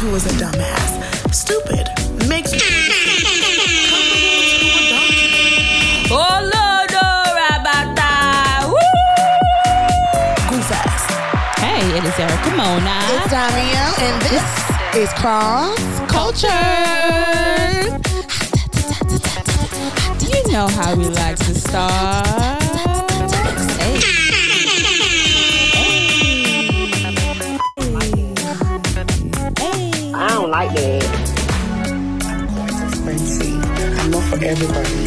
who is a dumbass. Stupid makes you comfortable to a donkey. Oh Lord, oh Rabata. Woo! Goof ass. Hey, it is Erica Mona. It's Danielle, and this is Cross Culture. You know how we like to start. Like that. Fancy. I know for everybody.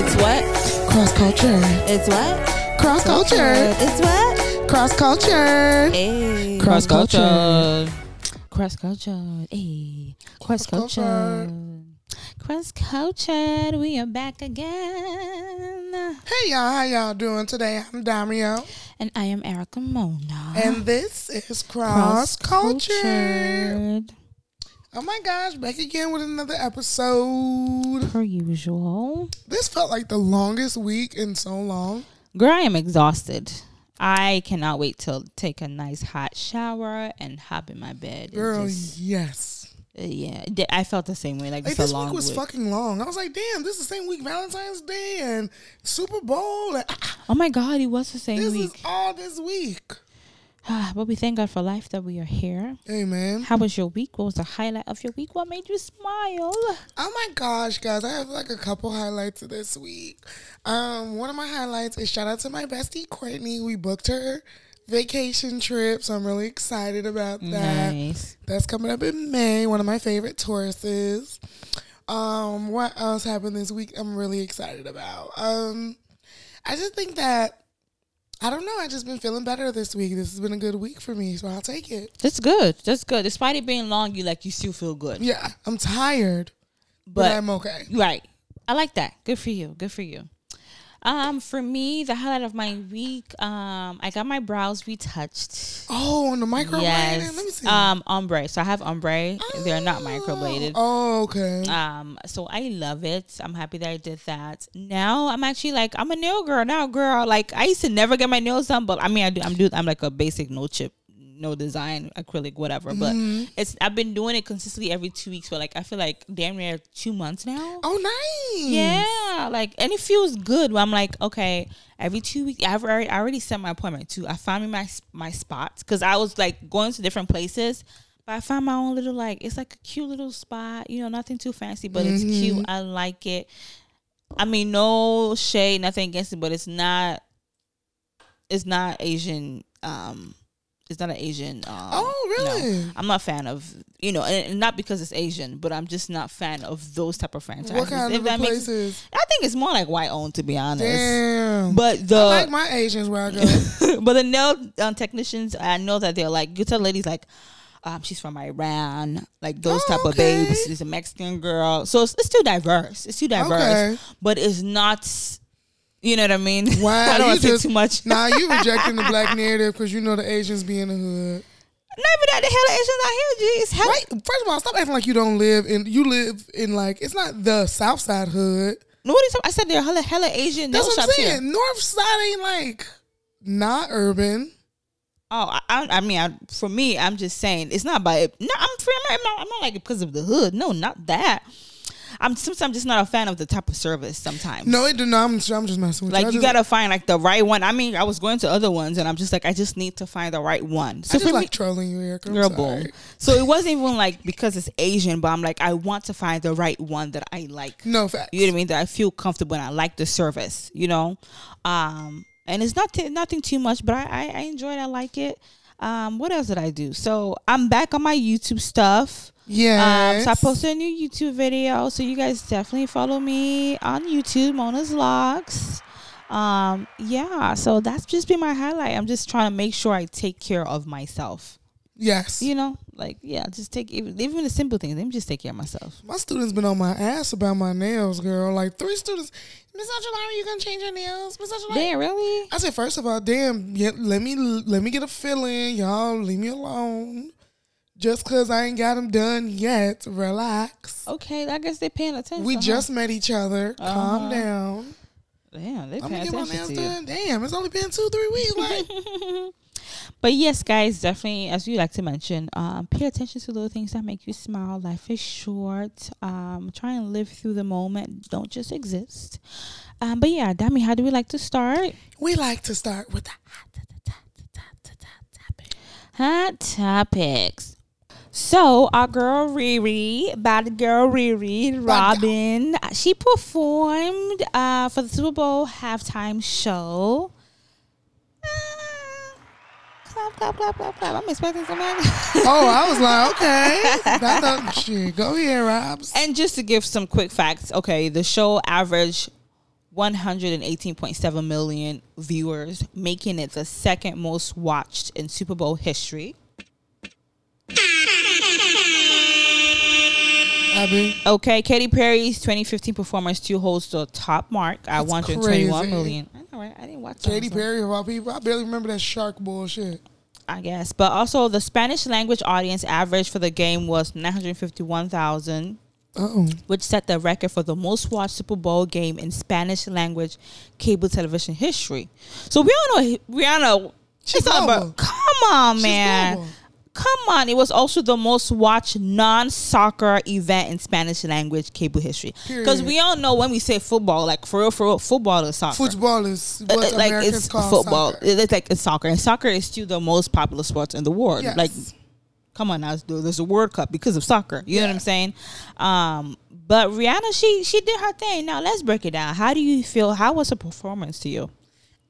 It's what? Cross Culture. It's what? Cross Culture. It's what? Cross Culture. Hey. Cross culture. Cross culture. Hey. Cross Cross culture. Cross culture. We are back again. Hey y'all, how y'all doing today? I'm Dario, And I am Erica Mona. and this is Cross, Culture. Oh my gosh, back again with another episode. Per usual. This felt like the longest week in so long. Girl, I am exhausted. I cannot wait to take a nice hot shower and hop in my bed. Girl, just- yes. Yeah, I felt the same way. Like, Like this long week was week. fucking long. I was like, damn, this is the same week Valentine's Day and Super Bowl. And, ah, ah. Oh my God, it was the same this week. is all this week. Ah, but we thank God for life that we are here. Amen. How was your week? What was the highlight of your week? What made you smile? Oh my gosh, guys, I have like a couple highlights this week. Um, one of my highlights is shout out to my bestie Courtney. We booked her vacation trip, so I'm really excited about that. Nice. That's coming up in May. One of my favorite Tauruses. Um, what else happened this week? I'm really excited about. Um, I just think that I don't know. I just been feeling better this week. This has been a good week for me, so I'll take it. That's good. That's good. Despite it being long, you like you still feel good. Yeah, I'm tired, but, But I'm okay. Right. I like that. Good for you. Good for you. Um, for me, the highlight of my week, um, I got my brows retouched. Oh, on the microblading. yes. Let me see. Um, ombre. So I have ombre. They're not microbladed. Oh, okay. Um, so I love it. I'm happy that I did that. Now I'm actually like I'm a nail girl now, girl. Like I used to never get my nails done, but I mean I do. I'm do. I'm like a basic nail chip, no design, acrylic, whatever. But Mm-hmm. it's I've been doing it consistently every two weeks for like I feel like damn near two months now. oh, nice. Yeah, like and it feels good. I'm like, okay, every two weeks. I've already, I already set my appointment too. I found me my my spots because I was like going to different places, but I found my own little like it's like a cute little spot. You know, nothing too fancy, but it's cute. I like it. I mean, no shade, nothing against it, but it's not. It's not Asian. Um, it's not an Asian. Um, Oh, no. really? I'm not a fan of you know, and, and not because it's Asian, but I'm just not fan of those type of franchises. What kind If of that makes- places? I think it's more like white owned, to be honest. Damn. But the I like my Asians where I go. but the nail um, technicians, I know that they're like you tell ladies like. Um, she's from Iran, like those Oh, type of babes. She's a Mexican girl, so it's, it's too diverse. It's too diverse, Okay. but it's not. You know what I mean? Wow, I don't you want to say just- too much. nah, you rejecting the black narrative because you know the Asians be in the hood. Not even that the hell Asians out here, G. It's hell. Right? First of all, stop acting like you don't live in. You live in like it's not the South Side hood. No, what are you talking? I said they're hella, hella Asian That's what I'm shops here. saying. North Side ain't like not urban. Oh, I, I, I mean, I, for me, I'm just saying it's not by. No, I'm, free, I'm, not, I'm not. I'm not like it because of the hood. No, not that. I'm sometimes just not a fan of the type of service. Sometimes, No, it do not. I'm, I'm just messing with like you. You gotta find like the right one. I mean, I was going to other ones, and I'm just like, I just need to find the right one. So I just like me, trolling you, Erica. Girl, boom. So it wasn't even like because it's Asian, but I'm like, I want to find the right one that I like. No facts. You know what I mean? That I feel comfortable and I like the service, you know? Um, and it's not t- nothing too much, but I, I, I enjoy it. I like it. Um, what else did I do? So I'm back on my YouTube stuff. Yeah. Um, so I posted a new YouTube video. So you guys definitely follow me on YouTube, Mona's Vlogs. Um, yeah, so that's just been my highlight. I'm just trying to make sure I take care of myself. Yes. You know, like yeah, just take even, even the simple things. Let me just take care of myself. My students been on my ass about my nails, girl. Like three students. Miss Angelina, you gonna change your nails? Miss Angelina. Damn, really? I said, first of all, damn, yeah, let me let me get a feeling, y'all. Leave me alone. Just cause I ain't got them done yet. Relax. Okay, I guess they're paying attention. We huh? just met each other. Calm Uh-huh. down. Damn, they I'm paying gonna get my attention nails to you. done. Damn, it's only been two, three weeks. Like, But yes, guys, definitely, as we like to mention, um, pay attention to little things that make you smile. Life is short. Um, try and live through the moment. Don't just exist. Um, but yeah, Dami, how do we like to start? We like to start with the hot, Hot topics. So our girl Riri, bad girl Riri, Robyn, she performed uh, for the Super Bowl halftime show. Uh, clap, clap, clap, clap, clap. I'm expecting somebody. Oh, I was like, okay. That don't, shit. Go here, Robs. and just to give some quick facts, okay, the show averaged 118.7 million viewers, making it the second most watched in Super Bowl history. Abby. Okay, Katy Perry's 2015 performance still holds the top mark at That's 121 crazy. million. I know, right? I didn't watch Katy Perry of all people. I barely remember that shark bullshit. I guess. But also, the Spanish language audience average for the game was 951,000, Oh. which set the record for the most watched Super Bowl game in Spanish language cable television history. So we all know Rihanna. She's about- Come on, man. Come on. It was also the most watched non soccer event in Spanish language cable history. Because we all know when we say football, like for real, for real, football is soccer. Football is Uh, what uh, like Americans it's call football. soccer. It's like it's soccer, and soccer is still the most popular sport in the world. Yes. Like, come on now, there's a World Cup because of soccer. You know what I'm saying? Um, but Rihanna, she she did her thing. Now let's break it down. How do you feel? How was her performance to you?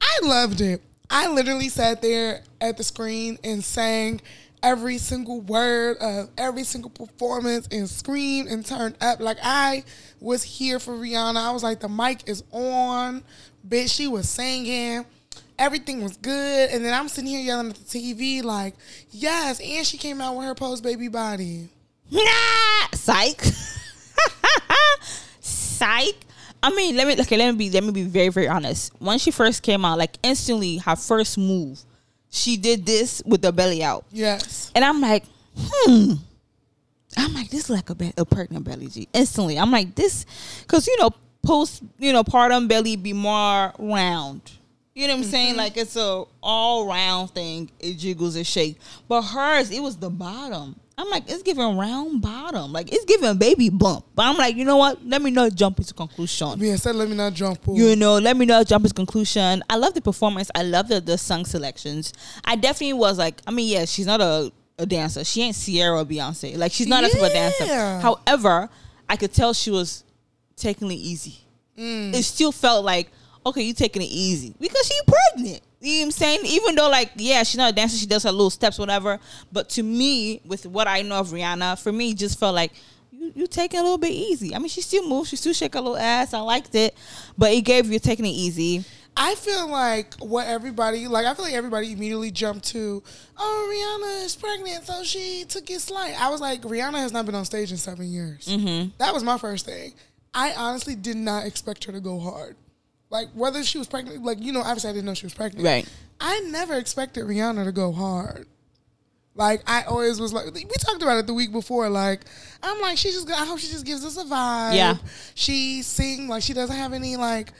I loved it. I literally sat there at the screen and sang every single word of every single performance and screamed and turned up. Like I was here for Rihanna. I was like, the mic is on. Bitch, she was singing. Everything was good. And then I'm sitting here yelling at the TV like, yes, and she came out with her post baby body. Nah, psych. psych. I mean, let me okay, let me be let me be very, very honest. When she first came out, like instantly her first move, she did this with the belly out. Yes. And I'm like, hmm. I'm like, this is like a, be- a pregnant belly G. Instantly. I'm like, this, because, you know, post, you know, partum belly be more round. You know what I'm saying? Like it's a all round thing. It jiggles and shakes. But hers, it was the bottom. I'm like, it's giving round bottom. Like it's giving baby bump. But I'm like, you know what? Let me not jump into conclusion. Yeah, said let me not jump pool. You know, let me know Jumper's conclusion. I love the performance. I love the, the song selections. I definitely was like, I mean, yeah, she's not a, a dancer. She ain't Ciara or Beyonce. Like, she's not a super dancer. However, I could tell she was taking it easy. Mm. It still felt like, okay, you taking it easy because she pregnant. You know what I'm saying? Even though, like, yeah, she's not a dancer, she does her little steps, whatever. But to me, with what I know of Rihanna, for me, it just felt like you you take it a little bit easy. I mean, she still moves, she still shake her little ass. I liked it, but it gave you taking it easy. I feel like what everybody like. I feel like everybody immediately jumped to, "Oh, Rihanna is pregnant, so she took it slight." I was like, Rihanna has not been on stage in seven years. Mm-hmm. That was my first thing. I honestly did not expect her to go hard. Like whether she was pregnant, like you know, obviously I didn't know she was pregnant. Right. I never expected Rihanna to go hard. Like I always was like we talked about it the week before. Like I'm like she just I hope she just gives us a vibe. Yeah. She sing like she doesn't have any like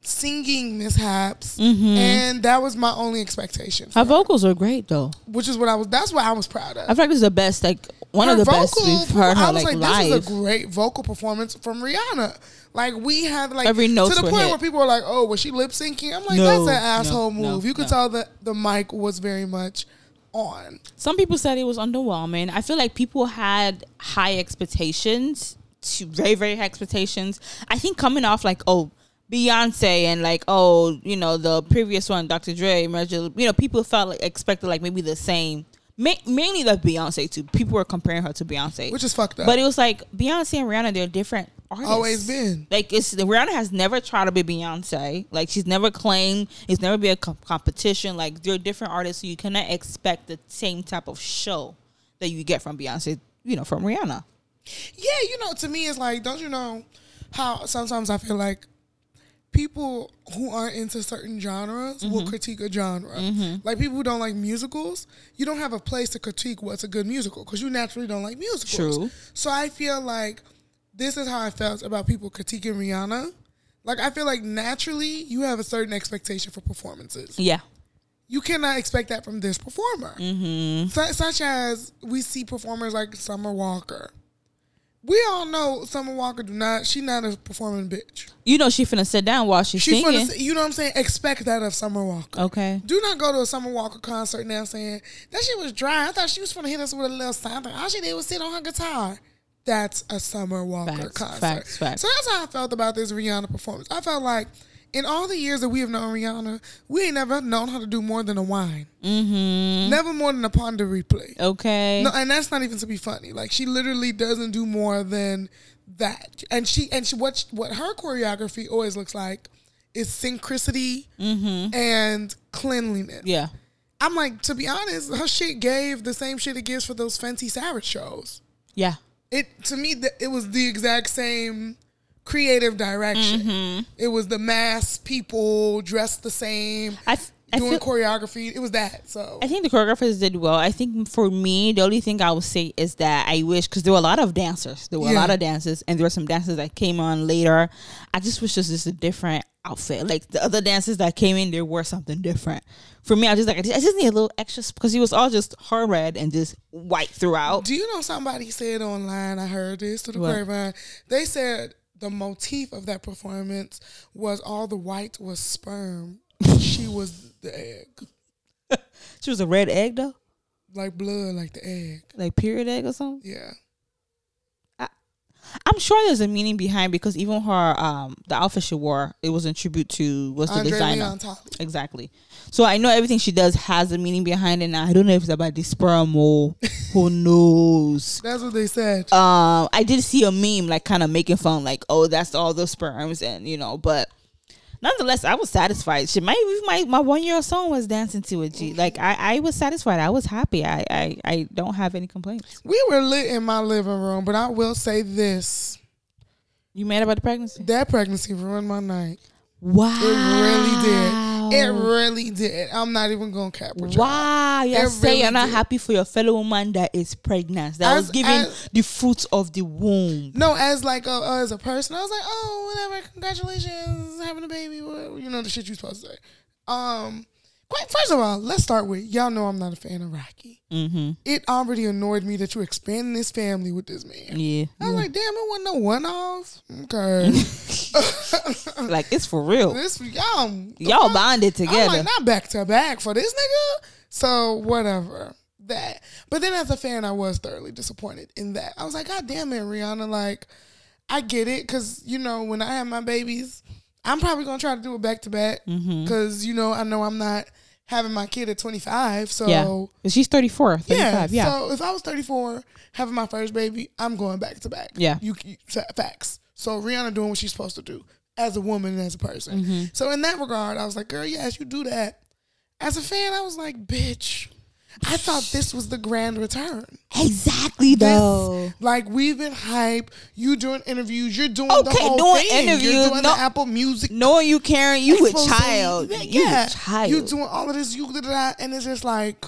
singing mishaps, Mm-hmm. and that was my only expectation. Her her, vocals are great though. which is what I was. That's what I was proud of. I feel like this is the best, like one Her of the best vocal we've heard I her was like, like, live. this is a great vocal performance from Rihanna. Like we have like Every notes to the point hit. where people are like, "Oh, was she lip syncing?" I'm like, No, "That's an asshole no, move." you could no. tell that the mic was very much on. Some people said it was underwhelming. I feel like people had high expectations, to very very high expectations. I think coming off like oh Beyonce and like oh you know the previous one Dr. Dre, Major, you know people felt like expected like maybe the same. Ma- mainly like Beyonce too. People were comparing her to Beyonce, Which is fucked up. but it was like Beyonce and Rihanna. They're different artists. Always been. Like it's Rihanna has never tried to be Beyonce. Like she's never claimed it's never been a com- competition. Like they're different artists, so you cannot expect the same type of show that you get from Beyonce. You know, from Rihanna. Yeah, you know, to me, it's like, don't you know how sometimes I feel like people who aren't into certain genres will Mm-hmm. critique a genre. Like people who don't like musicals, you don't have a place to critique what's a good musical because you naturally don't like musicals. True. So I feel like this is how I felt about people critiquing Rihanna. Like I feel like naturally you have a certain expectation for performances. Yeah, You cannot expect that from this performer. Mm-hmm. Su- such as we see performers like Summer Walker. We all know Summer Walker do not. She not a performing bitch. You know she finna sit down while she's She singing. finna, you know what I'm saying? Expect that of Summer Walker. okay. Do not go to a Summer Walker concert now saying that shit was dry. I thought she was gonna hit us with a little something. All she did was sit on her guitar. That's a Summer Walker Facts, concert. facts, facts. So that's how I felt about this Rihanna performance. I felt like in all the years that we have known Rihanna, we ain't never known how to do more than a whine. Mm-hmm. Never more than a Pon de Replay. Okay. No, and that's not even to be funny. Like she literally doesn't do more than that. And she and she what what her choreography always looks like is synchronicity and cleanliness. yeah. I'm like, to be honest, her shit gave the same shit it gives for those Fenty Savage shows. Yeah. It to me, th- it was the exact same creative direction. Mm-hmm. It was the mass people dressed the same, I, I doing feel, choreography. It was that. So I think the choreographers did well. I think for me, the only thing I would say is that I wish because there were a lot of dancers. There were a lot of dancers, and there were some dancers that came on later. I just wish it was just a different outfit. Like the other dancers that came in, there were something different. For me, I just like I just, I just need a little extra because he was all just her red and just white throughout. Do you know somebody said online? I heard this to the grapevine. They said the motif of that performance was all the white was sperm. she was the egg, She was a red egg though, like blood, like the egg. like period egg or something. Yeah. I'm sure there's a meaning behind because even her um the outfit she wore it was in tribute to was the designer. Exactly. So I know everything she does has a meaning behind it. Now I don't know if it's about the sperm or who knows. That's what they said. Um, I did see a meme like kind of making fun, like, oh, that's all the sperms, and you know, but nonetheless, I was satisfied. She my my my one year old son was dancing to it. G, mm-hmm. like I I was satisfied. I was happy. I I I don't have any complaints. we were lit in my living room, but I will say this: You mad about the pregnancy? that pregnancy ruined my night. Wow, It really did. It really did. I'm not even gonna cap with y'all. Wow, you're It saying you're not did. happy for your fellow woman that is pregnant. That As- was giving as- the fruits of the womb. No, as like a, as a person, I was like, oh, whatever, congratulations, having a baby, whatever, you know the shit you're supposed to say. Um, quite, first of all, let's start with y'all know I'm not a fan of Rocky. Mm-hmm. It already annoyed me that you expanding this family with this man. Yeah, I was like, damn, it wasn't no one off. Okay, like it's for real. this y'all Y'all bonded I'm together. like, not back to back for this nigga. So whatever that. But then as a fan, I was thoroughly disappointed in that. I was like, God damn it, Rihanna. Like, I get it because you know when I have my babies, I'm probably gonna try to do it back to back Mm-hmm. because you know I know I'm not having my kid at 25. So yeah, she's 34, 35. yeah, Yeah, So if I was 34 having my first baby, I'm going back to back. Yeah. You, you facts. So Rihanna doing what she's supposed to do as a woman and as a person. Mm-hmm. So in that regard, I was like, girl, yes, you do that. As a fan, I was like, bitch, I thought this was the grand return. exactly This, like we've been hype. You doing interviews. You're doing the Okay, whole doing thing. interviews, You're doing no- the Apple Music Knowing you, Karen, you a child. Yeah, You yeah. a child. You doing all of this, you did that, and it's just like,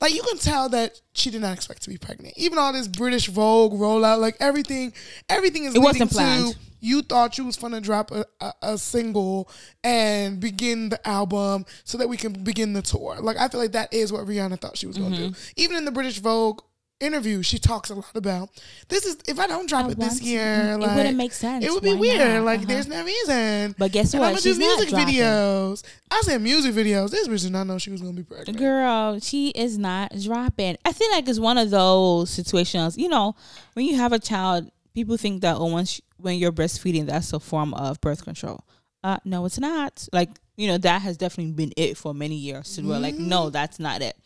like you can tell that she did not expect to be pregnant. Even all this British Vogue rollout, like everything, everything is It wasn't to planned. You thought you was gonna drop a, a, a single and begin the album so that we can begin the tour. Like I feel like that is what Rihanna thought she was gonna do. Mm-hmm. Even in the British Vogue interview, she talks a lot about this is if I don't drop I it this want to- year, it like wouldn't make sense. It would be Why weird. not? Like Uh-huh. there's no reason. But guess And what? I'm gonna She's do music videos. I said music videos. This bitch did not know she was gonna be pregnant. Girl, she is not dropping. I feel like it's one of those situations. You know, when you have a child, people think that oh, once when you're breastfeeding, that's a form of birth control. Uh, no, it's not. Like you know, that has definitely been it for many years. So we're like, no, that's not it.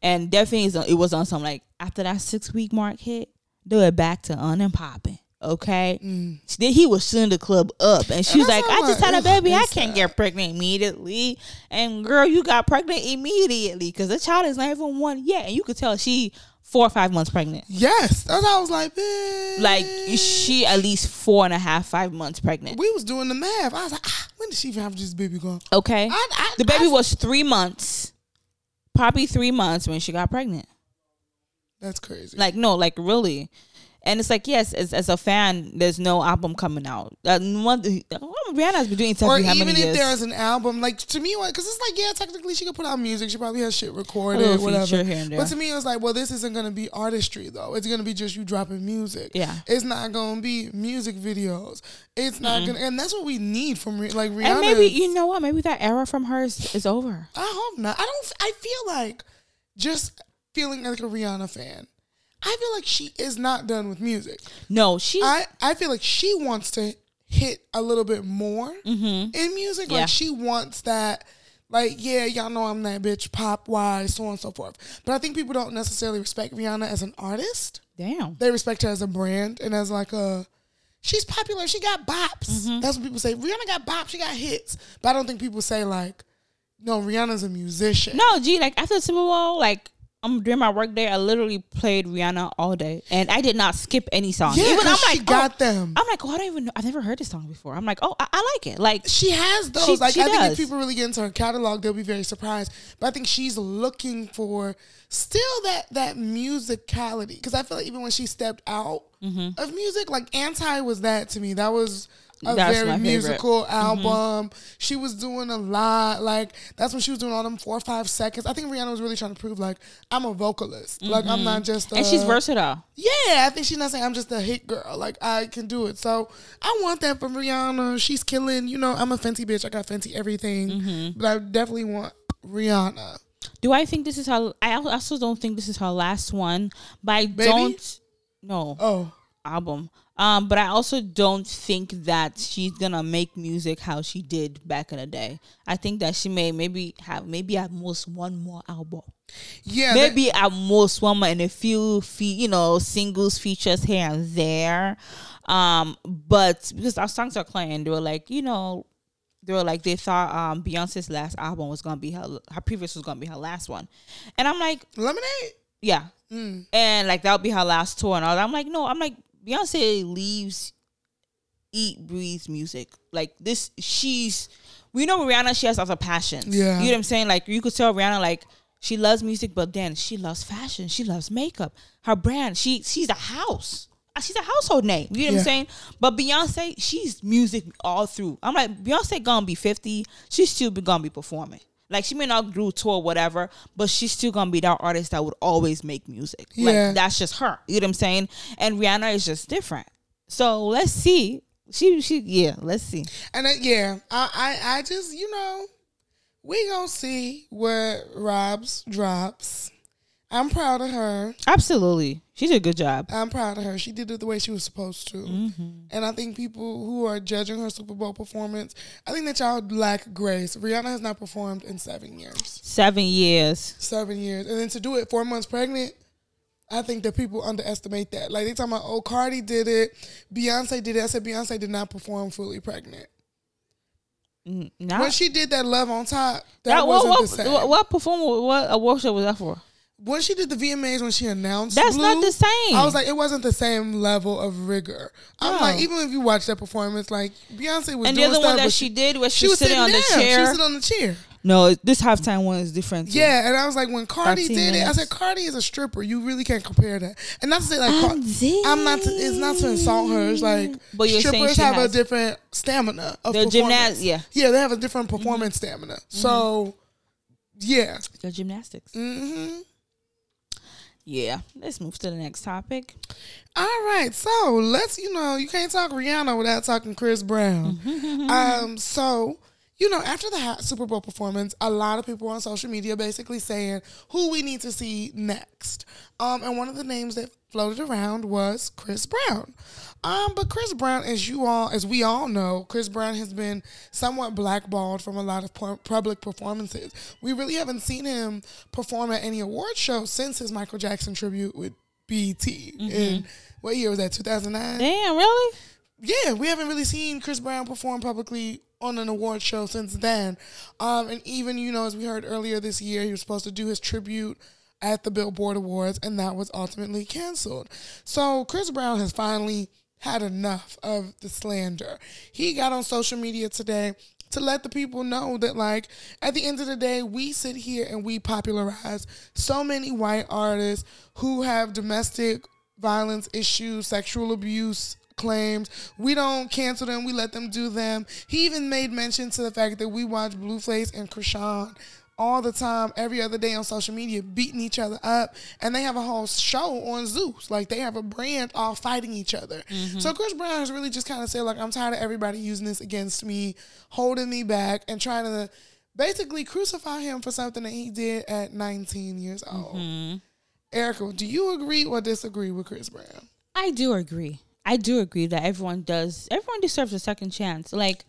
And definitely, is- it was on some like after that six week mark hit, do it back to on and popping. Okay, then he was shooting the club up, and she And was like, "I just had a baby. I can't get pregnant immediately." And girl, you got pregnant immediately because the child is not even one yet, and you could tell she four or five months pregnant. Yes, that's how I was like, bitch. Like she at least four and a half, five months pregnant. we was doing the math. I was like, ah, when did she even have this baby go? Okay, I, I, the baby I- was three months, probably three months when she got pregnant. That's crazy. Like no, like really. And it's like, yes, as, as a fan, there's no album coming out. Uh, one, Rihanna's been doing Or even if years? there is an album, like to me, because it's like, yeah, technically she could put out music. She probably has shit recorded, little whatever. feature here and there. But to me, it was like, well, this isn't gonna be artistry though. It's gonna be just you dropping music. Yeah. It's not gonna be music videos. It's not gonna, and that's what we need from like Rihanna. and maybe you know what? Maybe that era from her is, is over. I hope not. I don't. I feel like just feeling like a Rihanna fan. I feel like she is not done with music. No, she. I, I feel like she wants to hit a little bit more in music. Mm-hmm. Yeah. Like she wants that. Like yeah, y'all know I'm that bitch pop wise, so on and so forth. But I think people don't necessarily respect Rihanna as an artist. damn. They respect her as a brand and as like a. She's popular. She got bops. Mm-hmm. That's what people say. Rihanna got bops. She got hits. But I don't think people say like, no, Rihanna's a musician. No, gee, like after the Super Bowl, like I'm during my work day, I literally played Rihanna all day, and I did not skip any song. Yeah, Even I'm like, she got oh, them. I'm like, oh, I don't even know. I've never heard this song before. I'm like, oh, I, I like it. Like, She has those. She- like she I think if people really get into her catalog, they'll be very surprised. But I think she's looking for still that that musicality because I feel like even when she stepped out mm-hmm. of music, like Anti was that to me. That was a That's very musical album. She was doing a lot. Like that's when she was doing all them four or five seconds. I think Rihanna was really trying to prove like I'm a vocalist. Like I'm not just. A, and she's versatile. yeah, I think she's not saying I'm just a hit girl. Like I can do it. So I want that from Rihanna. She's killing. You know, I'm a Fenty bitch. I got Fenty everything. Mm-hmm. But I definitely want Rihanna. Do I think this is her? I also don't think this is her last one, but I Baby? don't. No Oh, album. Um, but I also don't think that she's gonna make music how she did back in the day. I think that she may maybe have maybe at most one more album. yeah. that- maybe at most one more and a few fe- you know singles features here and there um but because our songs are playing they were like you know they were like they thought um beyonce's last album was gonna be her her previous was gonna be her last one and i'm like Lemonade. yeah Mm. and like that'll be her last tour and all that i'm like no i'm like beyonce leaves eat breathes music. Like this she's we know rihanna she has other passions. Yeah. you know what i'm saying? Like you could tell rihanna like she loves music but then she loves fashion. She loves makeup. Her brand she she's a house. Uh, she's a household name. You know what Yeah. i'm saying? But beyonce she's music all through. I'm like beyonce gonna be 50 she's still be gonna be performing like she may not do tour or whatever but she's still gonna be that artist that would always make music. Yeah. like that's just her. You know what i'm saying? And rihanna is just different. So let's see. She she yeah let's see. And yeah, I, I I just you know, we gonna see what Rob's drops. I'm proud of her. absolutely she did a good job I'm proud of her. She did it the way she was supposed to. Mm-hmm. And I think people who are judging her Super Bowl performance, I think that y'all lack grace. Rihanna has not performed in seven years. seven years Seven years. And then to do it four months pregnant, I think that people underestimate that. Like they talking about, oh, Cardi did it, Beyonce did it. I said Beyonce did not perform fully pregnant. N- When she did that Love on Top, that, that, wasn't what, the same. what, what perform what award show was that for when she did the VMAs when she announced That's not the same. I was like, it wasn't the same level of rigor. I'm No. like, even if you watch that performance, like Beyonce was and the other stuff, one that but she did was she she, was sitting, on the down. She was chair sitting on the chair. no this halftime one is different too. Yeah, and I was like, when Cardi 13 did it, I said, Cardi is a stripper. You really can't compare that. And not to say like, I'm I'm not. To, it's not to insult her. It's like But you're strippers she have a different stamina of They're performance. gymnast- yeah. yeah, they have a different performance stamina. So, yeah. the gymnastics hmm yeah let's move to the next topic All right, so let's you know you can't talk Rihanna without talking Chris Brown. um, so you know after the Super Bowl performance, a lot of people on social media basically saying who we need to see next. Um, and one of the names that floated around was Chris Brown. Um, but Chris Brown, as you all, as we all know, Chris Brown has been somewhat blackballed from a lot of pu- public performances. We really haven't seen him perform at any award show since his Michael Jackson tribute with BET in what year was that? Two thousand nine. damn really Yeah, we haven't really seen Chris Brown perform publicly on an award show since then. Um, and even you know, as we heard earlier this year, he was supposed to do his tribute at the Billboard Awards, and that was ultimately canceled. So Chris Brown has finally had enough of the slander. He got on social media today to let the people know that like at the end of the day we sit here and we popularize so many white artists who have domestic violence issues, sexual abuse claims. We don't cancel them. We let them do them. He even made mention to the fact that we watch Blueface and Chrisean all the time, every other day on social media, beating each other up. And they have a whole show on Zeus. Like they have a brand all fighting each other. Mm-hmm. So Chris Brown has really just kind of said, like, I'm tired of everybody using this against me, holding me back, and trying to basically crucify him for something that he did at 19 years old. Mm-hmm. Erica, do you agree or disagree with Chris Brown? I do agree. I do agree that everyone does. Everyone deserves a second chance. Like,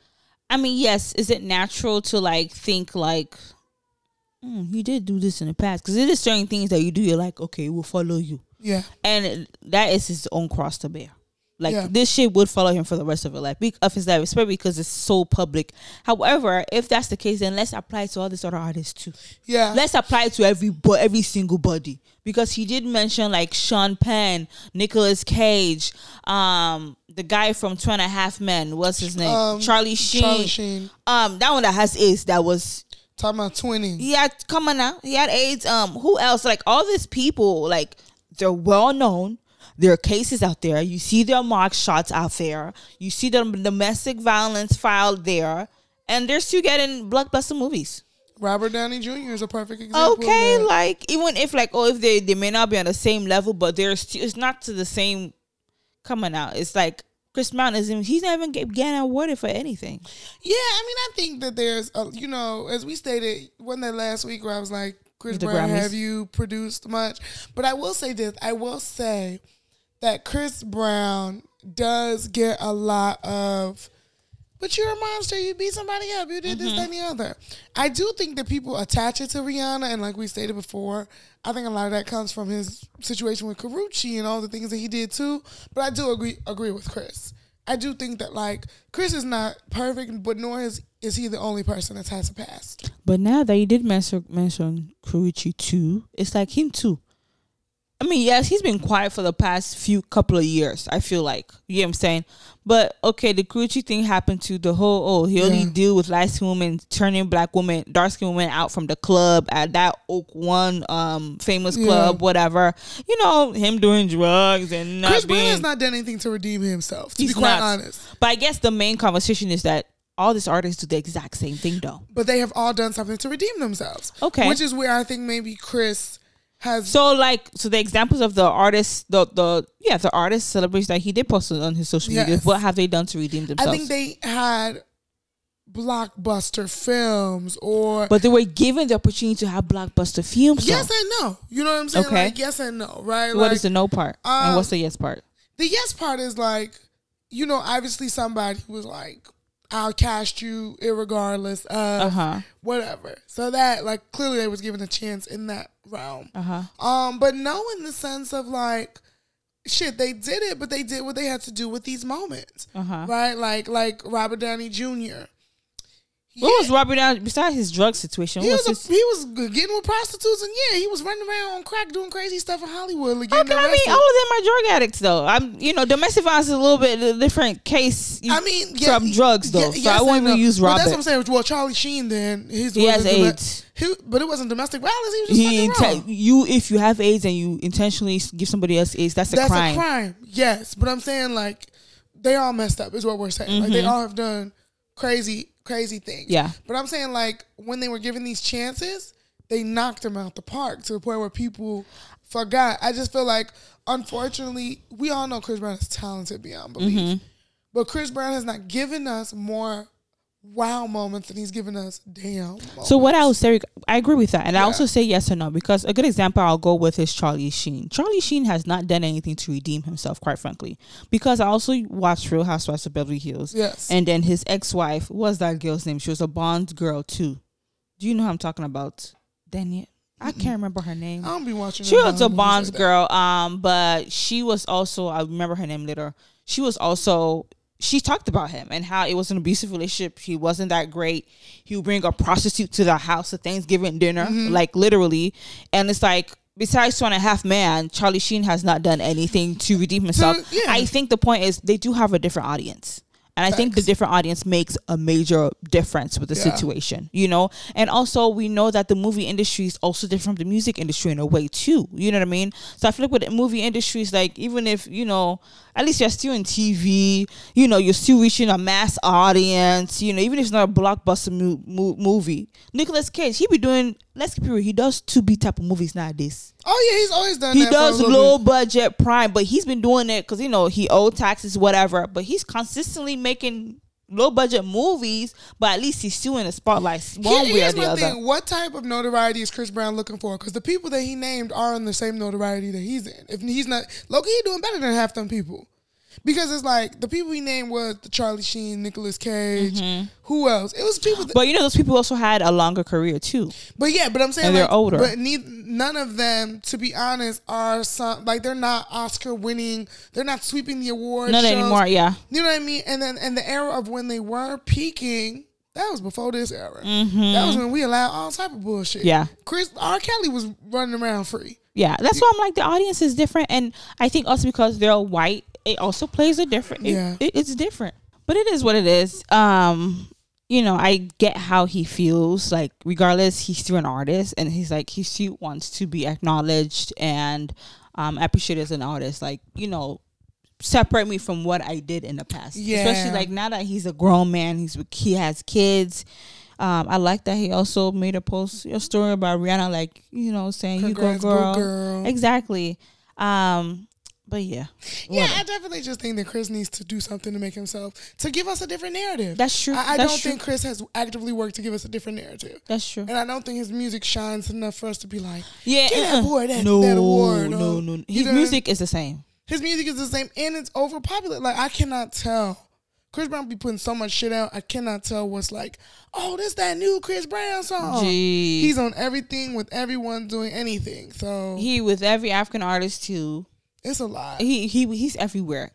I mean, yes, is it natural to like think like, mm, he did do this in the past? Because it is certain things that you do. You're like, okay, we'll follow you, Yeah. and that is his own cross to bear. Like Yeah. this shit would follow him for the rest of his life, of his life, especially because it's so public. However, if that's the case, then let's apply it to all these other artists too. Yeah. Let's apply it to every every single body because he did mention like Sean Penn, Nicolas Cage, um, the guy from Two and a Half Men. What's his name? Um, Charlie Sheen. Charlie Sheen. Um, that one that has AIDS. That was Talking about twinning. Yeah, come on now. He had AIDS. Um, who else? Like all these people, like they're well known. There are cases out there. You see their mark shots out there. You see the domestic violence filed there, and they're still getting blockbuster movies. Robert Downey Jr. is a perfect example. okay like even if like oh if they they may not be on the same level but they're still it's not to the same coming out it's like chris brown isn't he's not even get, getting awarded for anything Yeah, I mean, I think that there's, a, you know, as we stated, one that last week where I was like, Chris The Brown, Grammys. have you produced much? But I will say this: I will say that Chris Brown does get a lot of. But you're a monster. You beat somebody up. You did this, mm-hmm. that, and the other. I do think that people attach it to Rihanna, and like we stated before, I think a lot of that comes from his situation with Karrueche and all the things that he did too. But I do agree agree with Chris. I do think that like Chris is not perfect, but nor is is he the only person that has a past. but now that you did mention mention Karrueche too it's like him too I mean, yes, he's been quiet for the past few couple of years. I feel like you know what I'm saying, but okay, the Karrueche thing happened to the whole. Oh, he only Yeah. deal with light skin women turning black women, dark skin women out from the club at that Oak One um famous Yeah. club, whatever. You know, him doing drugs and not Chris Brown has not done anything to redeem himself. To be quite not. honest, But I guess the main conversation is that all these artists do the exact same thing, though. but they have all done something to redeem themselves. Okay. which is where I think maybe Chris has. So like so the examples of the artists the the yeah the artist celebrities that he did post on his social media Yes. what have they done to redeem themselves? I think they had blockbuster films or but they were given the opportunity to have blockbuster films. yes though. and no. You know what I'm saying? Okay. Like yes and no, right? What like, is the no part and um, what's the yes part? the yes part is like, you know, obviously somebody was like, I'll cast you irregardless of Uh huh. whatever. So that like clearly they was given a chance in that realm. Uh huh. Um, but no in the sense of like shit, they did it, but they did what they had to do with these moments. Uh huh. Right? Like like Robert Downey Jr. What was Robert Downey besides his drug situation? He was, was a, he was getting with prostitutes and yeah, he was running around on crack doing crazy stuff in Hollywood. Like, getting Okay, I mean, all of them are drug addicts, though. I'm, you know, domestic violence is a little bit a different case. I mean, yeah, from drugs, though. yeah, so yes I won't and even use Robert. that's what I'm saying. Well, Charlie Sheen, then he's He has AIDS. He, but it wasn't domestic violence. He was just he fucking inte- wrong. you if you have AIDS and you intentionally give somebody else AIDS, that's a That's crime. That's a crime. Yes, but I'm saying like they all messed up. Is what we're saying. Like they mm-hmm. all have done crazy, crazy things. Yeah. But I'm saying like when they were given these chances, they knocked them out the park to the point where people forgot. I just feel like, unfortunately, we all know Chris Brown is talented beyond belief, Mm-hmm. but Chris Brown has not given us more wow moments than he's given us damn. Moments. So what I would say, I agree with that, and I also say yes or no because a good example I'll go with is Charlie Sheen. Charlie Sheen has not done anything to redeem himself, quite frankly, because I also watched Real Housewives of Beverly Hills, Yes. and then his ex-wife was that girl's name? She was a Bond girl too. Do you know who I'm talking about? Daniel, I can't remember her name. I don't be watching. She was a Bonds like girl, um, but she was also I remember her name later. She was also she talked about him and how it was an abusive relationship. He wasn't that great. He would bring a prostitute to the house at Thanksgiving dinner, Mm-hmm. like literally. And it's like besides two and a half man, Charlie Sheen has not done anything to redeem himself. yeah. I think the point is they do have a different audience. And I think the different audience makes a major difference with the Yeah. situation, you know? And also, we know that the movie industry is also different from the music industry in a way, too. You know what I mean? So I feel like with the movie industries, like, even if, you know, at least you're still in TV, you know, you're still reaching a mass audience, you know, even if it's not a blockbuster mo- mo- movie. Nicolas Cage, he be doing, let's keep it real, he does 2B type of movies nowadays Oh yeah, he's always done. he that for a does low bit. budget prime, but he's been doing it because you know he owed taxes, whatever. But he's consistently making low budget movies, but at least he's still in the spotlight one Here- way or the other. thing. What type of notoriety is Chris Brown looking for? Because the people that he named are in the same notoriety that he's in. If he's not, Loki, he doing better than half them people. Because it's like the people he named was the Charlie Sheen, Nicolas Cage. Who else? It was people. That, Mm-hmm. But you know those people also had a longer career too. But yeah, but I'm saying And they're older. But neith- none of them, to be honest, are some like they're not Oscar winning. They're not sweeping the awards. Not shows. anymore, yeah. You know what I mean? And then and the era of when they were peaking, that was before this era. Mm-hmm. That was when we allowed all type of bullshit. Yeah. Chris R. Kelly was running around free. Yeah, that's why I'm like the audience is different, and I think also because they're white, it also plays a different. it- Yeah. it- it's different, but it is what it is. Um, you know, I get how he feels. Like, regardless, he's still an artist, and he's like he still wants to be acknowledged and um appreciated as an artist. Like, you know, separate me from what I did in the past. Yeah. especially like now that he's a grown man, he's he has kids. Um, I like that he also made a post a story about Rihanna, like you know, saying you go Congrats, go girl, girl. exactly. Um, but yeah, Yeah, whatever. I definitely just think that Chris needs to do something to make himself to give us a different narrative. That's true. I, I That's don't true. think Chris has actively worked to give us a different narrative. that's true. And I don't think his music shines enough for us to be like, Yeah, Get that uh-uh. boy that- no, that award, no, uh, no. you His know- music is the same. his music is the same and it's overpopulated. Like I cannot tell. Chris Brown be putting so much shit out. I cannot tell what's like, oh, this that new Chris Brown song. Gee. He's on everything with everyone doing anything. So He with every African artist too. It's a lot. He he he's everywhere,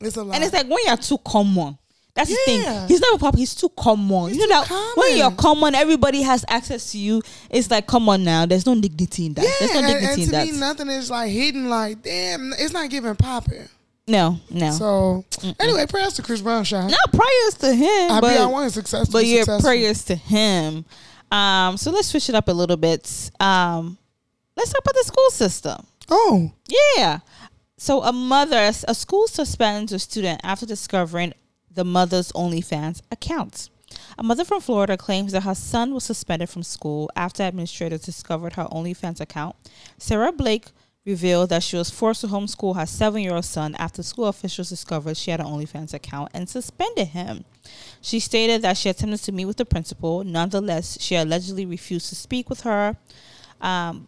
It's a lot. and it's like when you're too common. That's the Yeah. thing. He's never pop. He's too common. He's you know that when you're common. common, everybody has access to you. It's like, come on now. There's no dignity in that. yeah, There's no and, dignity and in to that. me, nothing is like hidden. Like, damn, it's not giving popping. no, no. So anyway, prayers to Chris Brown, shot. no prayers to him. I but, be I want his success. But your prayers to him. Um, so let's switch it up a little bit. Um, let's talk about the school system. Oh, Yeah. So a mother, a school suspends a student after discovering the mother's OnlyFans account. A mother from Florida claims that her son was suspended from school after administrators discovered her OnlyFans account. Sarah Blake revealed that she was forced to homeschool her seven-year-old son after school officials discovered she had an OnlyFans account and suspended him. She stated that she attempted to meet with the principal. Nonetheless, she allegedly refused to speak with her. Um,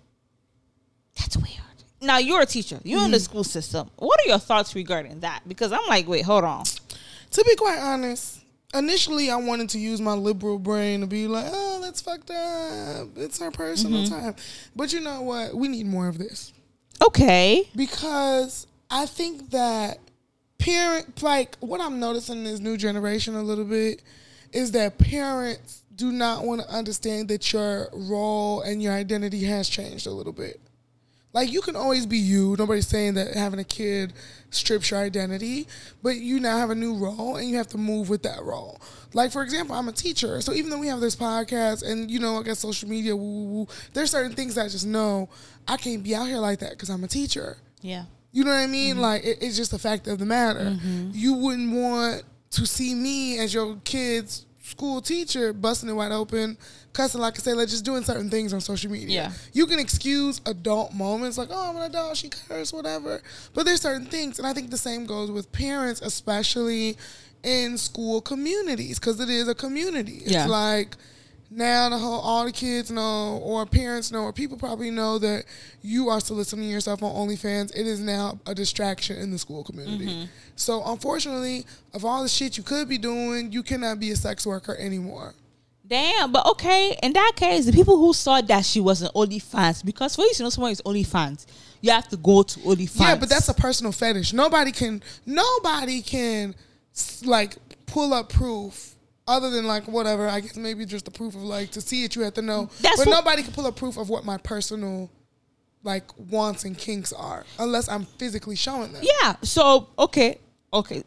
that's weird. Now you're a teacher. You're in the school system. What are your thoughts regarding that? Because I'm like, wait, hold on. to be quite honest, initially I wanted to use my liberal brain to be like, oh, that's fucked up. It's our personal Mm-hmm. time. But you know what? We need more of this Okay. because I think that parent, like what I'm noticing in this new generation a little bit, is that parents do not want to understand that your role and your identity has changed a little bit. Like you can always be you. Nobody's saying that having a kid strips your identity, but you now have a new role and you have to move with that role. Like for example, I'm a teacher, so even though we have this podcast and you know I guess social media, woo, woo, woo, there's certain things that I just know I can't be out here like that because I'm a teacher. Yeah. You know what I mean? Mm-hmm. Like it, it's just a fact of the matter. Mm-hmm. You wouldn't want to see me as your kid's school teacher busting it wide open, cussing like I say, like just doing certain things on social media. Yeah. You can excuse adult moments like, oh, I'm an adult, she cursed, whatever. But there's certain things, and I think the same goes with parents, especially in school communities, because it is a community. It's Yeah. like now the whole all the kids know or parents know or people probably know that you are soliciting yourself on OnlyFans. It is now a distraction in the school community. Mm-hmm. So unfortunately, of all the shit you could be doing, you cannot be a sex worker anymore. Damn, but okay. In that case, the people who saw that she was an OnlyFans, because for you to know someone is OnlyFans, you have to go to OnlyFans. Yeah, but that's a personal fetish. Nobody can nobody can like pull up proof other than like whatever. I guess maybe just the proof of like to see it you have to know. That's but nobody can pull a proof of what my personal like wants and kinks are unless I'm physically showing them. Yeah. So okay, okay.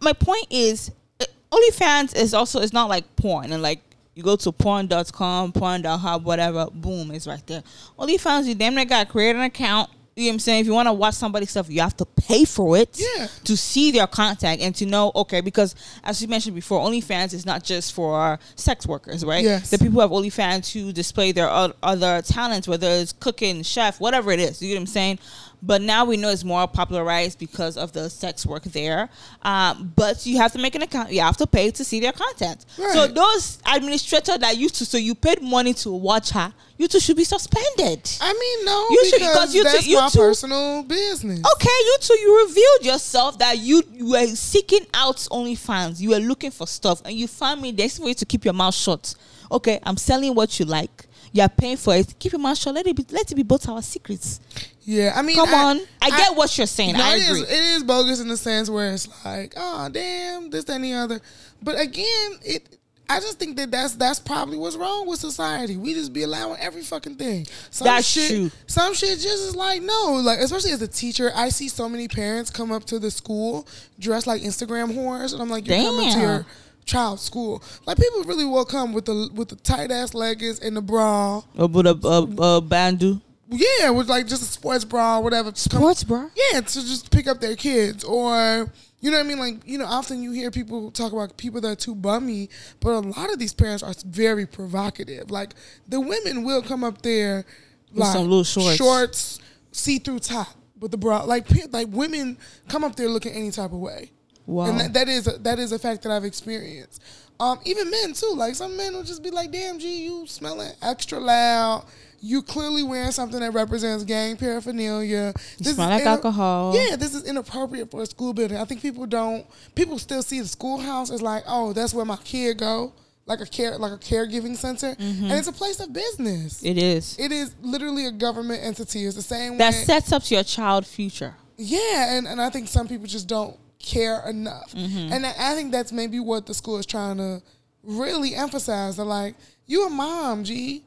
My point is, uh, OnlyFans is also it's not like porn and like you go to porn.com, porn.hub, whatever, boom, it's right there. OnlyFans, you damn near gotta create an account. You know what I'm saying? If you want to watch somebody's stuff, you have to pay for it Yeah. to see their contact and to know, okay, because as you mentioned before, OnlyFans is not just for sex workers, right? Yes. The people who have OnlyFans who display their other talents, whether it's cooking, chef, whatever it is. You know what I'm saying? But now we know it's more popularized because of the sex work there. Um, but you have to make an account. You have to pay to see their content. So those administrators that used to, so you paid money to watch her, you two should be suspended. I mean, no, You should- because you that's two- you my two- personal business. Okay, you two, you revealed yourself that you, you were seeking out OnlyFans. You were looking for stuff, and you found me. There's for you to keep your mouth shut. Okay, I'm selling what you like. You are paying for it. Keep your mouth shut. Let it be. Let it be both our secrets. Yeah, I mean, Come I- on, I get what you're saying. No, I it is- agree. it is bogus in the sense where it's like, oh damn, this, that, and the other. But again, it. I just think that that's that's probably what's wrong with society. We just be allowing every fucking thing. Some That's shit, true. Some shit just is like no, like especially as a teacher, I see so many parents come up to the school dressed like Instagram whores, and I'm like, you're coming to your child's school? Like people really will come with the with the tight ass leggings and the bra. Uh, About a, a, a bandeau. Yeah, with like just a sports bra, or whatever. Come- Sports bra. yeah, to just pick up their kids or you know what I mean? Like, you know, often you hear people talk about people that are too bummy, but a lot of these parents are very provocative. Like the women will come up there With like some little shorts. shorts, see through top with the bra. Like like women come up there looking any type of way. Wow. And that, that is a, that is a fact that I've experienced. Um, even men too. Like some men will just be like, "Damn, G, you smelling extra loud. You clearly wearing something that represents gang paraphernalia. You smell like alcohol. Yeah, this is inappropriate for a school building. I think people don't. People still see the schoolhouse as like, oh, that's where my kid go, like a care, like a caregiving center, and it's a place of business. It is. it is literally a government entity. It's the same that way. sets up your child future. Yeah, and, and I think some people just don't care enough. Mm-hmm. And I, I think that's maybe what the school is trying to really emphasize. They're like, you a mom, G.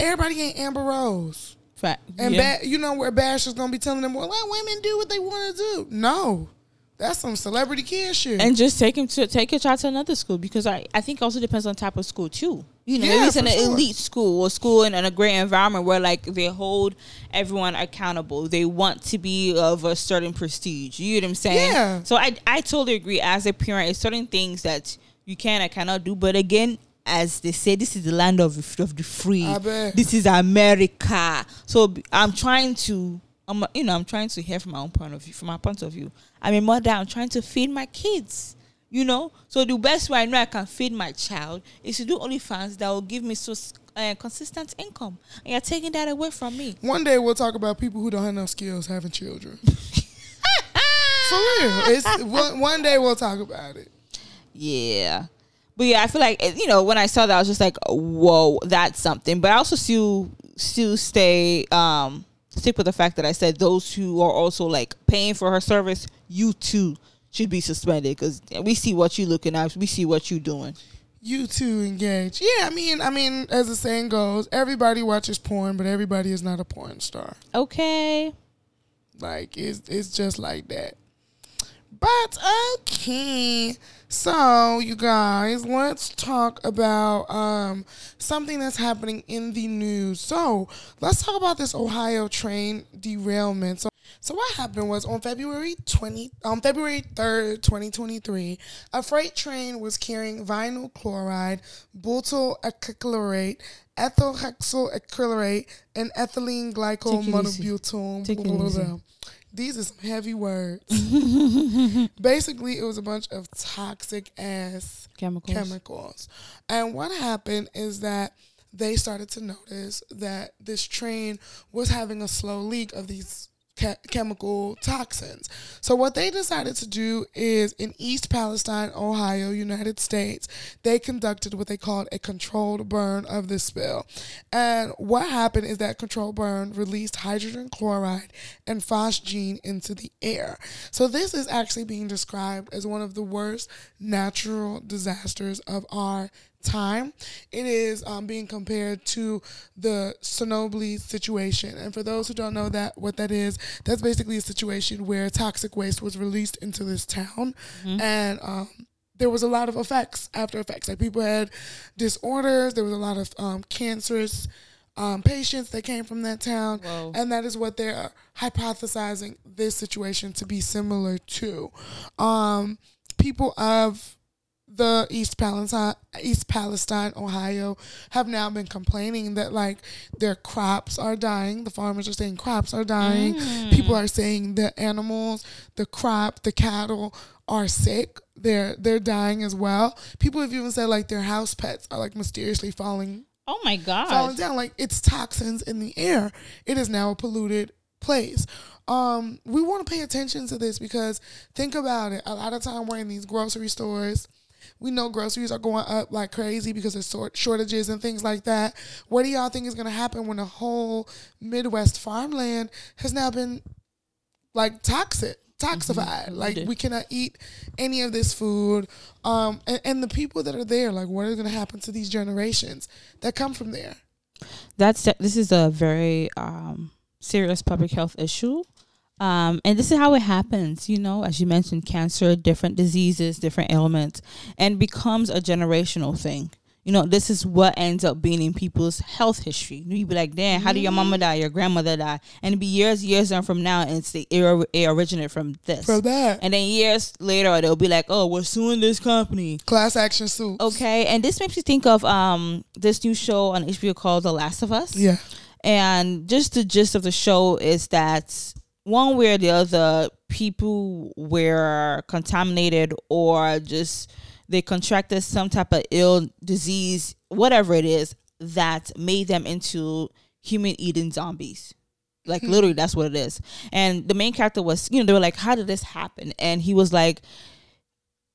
Everybody ain't Amber Rose. Fact. And yeah. ba- you know where Bash is gonna be telling them, well, let women do what they want to do. No, that's some celebrity kid shit. and just take him to take your child to another school because I, I think also depends on type of school too. You know, Yeah, maybe it's an sure. elite school or school in, in a great environment where like they hold everyone accountable. They want to be of a certain prestige. You know what I'm saying? Yeah. So I I totally agree. As a parent, it's certain things that you can and cannot do. But again, as they say, this is the land of of the free. I bet. This is America. So I'm trying to. I'm, you know, I'm trying to hear from my own point of view. From my point of view, I'm a mother. I'm trying to feed my kids. You know, so the best way I know I can feed my child is to do OnlyFans that will give me so uh, consistent income. And you're taking that away from me. One day we'll talk about people who don't have no skills having children. For real, it's one, one day we'll talk about it. Yeah. But yeah, I feel like eh, you know when I saw that I was just like, whoa, that's something. But I also still still stay um stick with the fact that I said those who are also like paying for her service, you too should be suspended because we see what you looking at, we see what you doing. You too engage. Yeah, I mean, I mean, as the saying goes, everybody watches porn, but everybody is not a porn star. Okay. Like it's it's just like that. But okay. So you guys, let's talk about um something that's happening in the news. So let's talk about this Ohio train derailment. So so what happened was on February twenty on February third, twenty twenty three, a freight train was carrying vinyl chloride, butyl acrylate, ethyl hexyl acrylate, and ethylene glycol Take it easy. monobutone. Take it blah, blah, easy. blah. These are some heavy words. Basically, it was a bunch of toxic ass Chemicals. chemicals. And what happened is that they started to notice that this train was having a slow leak of these che- chemical toxins. So what they decided to do is in East Palestine, Ohio, United States, they conducted what they called a controlled burn of this spill. And what happened is that controlled burn released hydrogen chloride and phosgene into the air. So this is actually being described as one of the worst natural disasters of our time. It is um, being compared to the Chernobyl situation. And for those who don't know that what that is, that's basically a situation where toxic waste was released into this town and um, there was a lot of effects, after effects. Like people had disorders. There was a lot of um, cancerous um, patients that came from that town, Whoa. and that is what they're hypothesizing this situation to be similar to. Um, people of the East Palestine, East Palestine, Ohio, have now been complaining that like their crops are dying. The farmers are saying crops are dying. People are saying the animals, the crop, the cattle are sick. They're they're dying as well. People have even said like their house pets are like mysteriously falling Oh my god, falling down. Like it's toxins in the air. It is now a polluted place. Um, we want to pay attention to this because think about it. A lot of time we're in these grocery stores. We know groceries are going up like crazy because of sort shortages and things like that. What do y'all think is going to happen when the whole Midwest farmland has now been like toxic, toxified? Like we cannot eat any of this food. Um, and, and the people that are there, like what is going to happen to these generations that come from there? That's this is a very um, serious public health issue. Um, and this is how it happens, you know, as you mentioned, cancer, different diseases, different ailments, and becomes a generational thing. You know, this is what ends up being in people's health history. You be like, damn, how did your mama die, your grandmother die? And it'd be years, years on from now, and it's the it, it originated from this. From that. And then years later, they'll be like, oh, we're suing this company. Class action suits. Okay, and this makes me think of um this new show on HBO called The Last of Us. Yeah. And just the gist of the show is that one way or the other, people were contaminated or just they contracted some type of ill disease, whatever it is, that made them into human eating zombies. Like hmm. literally, that's what it is. And the main character was, you know, they were like, "How did this happen?" And he was like,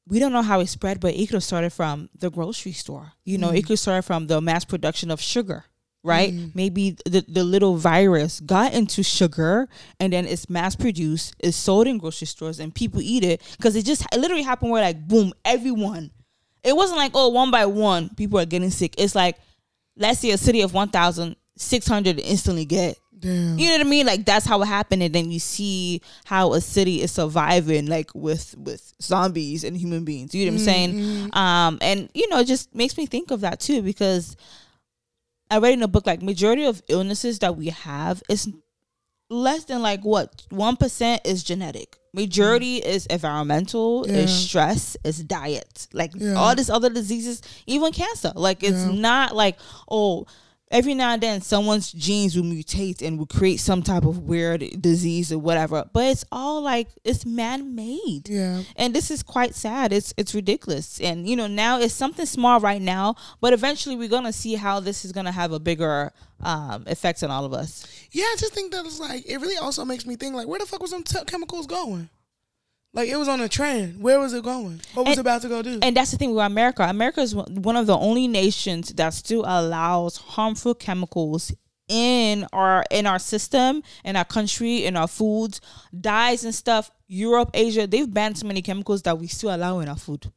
we don't know how it spread, but it could have started from the grocery store. You know, it hmm. could have started from the mass production of sugar, right? Maybe the, the little virus got into sugar and then it's mass produced, is sold in grocery stores, and people eat it because it just it literally happened where like boom, everyone. It wasn't like oh one by one people are getting sick. It's like let's say a city of one thousand six hundred instantly get Damn. you know what I mean? Like that's how it happened, and then you see how a city is surviving, like with with zombies and human beings. You know what I'm saying? Um, and you know, it just makes me think of that too because I read in a book like majority of illnesses that we have is less than like what one percent is genetic. Majority mm. is environmental, is stress, is diet. Like Yeah. all these other diseases, even cancer. Like it's Yeah. not like oh every now and then someone's genes will mutate and will create some type of weird disease or whatever. But it's all like it's man made. Yeah. And this is quite sad. It's it's ridiculous. And you know, now it's something small right now, but eventually we're gonna see how this is gonna have a bigger um effect on all of us. Yeah, I just think that it's like it really also makes me think like where the fuck was them t- chemicals going? Like it was on a trend. Where was it going? What was And- it about to go do? And that's the thing with America. America is one of the only nations that still allows harmful chemicals in our in our system, in our country, in our foods, dyes and stuff. Europe, Asia, they've banned so many chemicals that we still allow in our food.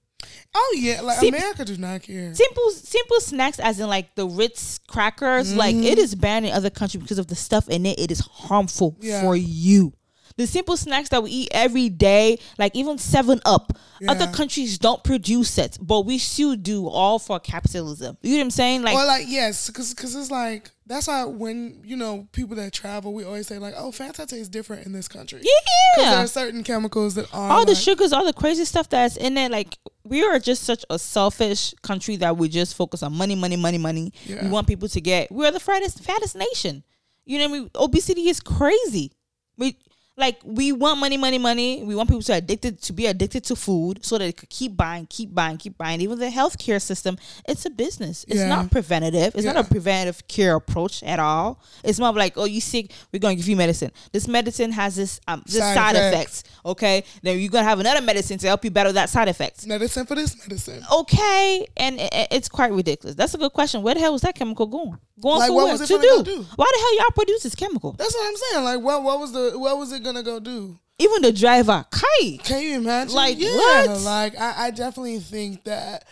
oh yeah, like See- America does not care. Simple simple snacks as in like the Ritz crackers, like Mm-hmm. it is banned in other countries because of the stuff in it. It is harmful Yeah. for you. The simple snacks that we eat every day, like even Seven Up, other countries don't produce it, but we still do all for capitalism. You know what I'm saying? Like, or like yes, because cause it's like that's why when you know people that travel, we always say like, oh, Fanta tastes different in this country. 'Cause there yeah, are certain chemicals that are all the like- sugars, all the crazy stuff that's in it. Like, we are just such a selfish country that we just focus on money, money, money, money. Yeah. We want people to get. We're the fattest, fattest nation. You know what I mean? Obesity is crazy. We like we want money, money, money. We want people to addicted to be addicted to food so that they could keep buying, keep buying, keep buying. Even the healthcare system, it's a business. It's Yeah. not preventative. It's not a preventative care approach at all. It's more like, oh, you sick, we're gonna give you medicine. This medicine has this um this Side side, effect. effects. Okay, then you're gonna have another medicine to help you battle that side effects. medicine for this medicine. Okay, and i- i- it's quite ridiculous. That's a good question. Where the hell was that chemical going? Going Like, for what what? was it to do? do? Why the hell y'all produce this chemical? That's what I'm saying. Like, what what was the what was it gonna go do? Even the driver, Kai. Can you imagine? Like, yeah, what? Like I, I definitely think that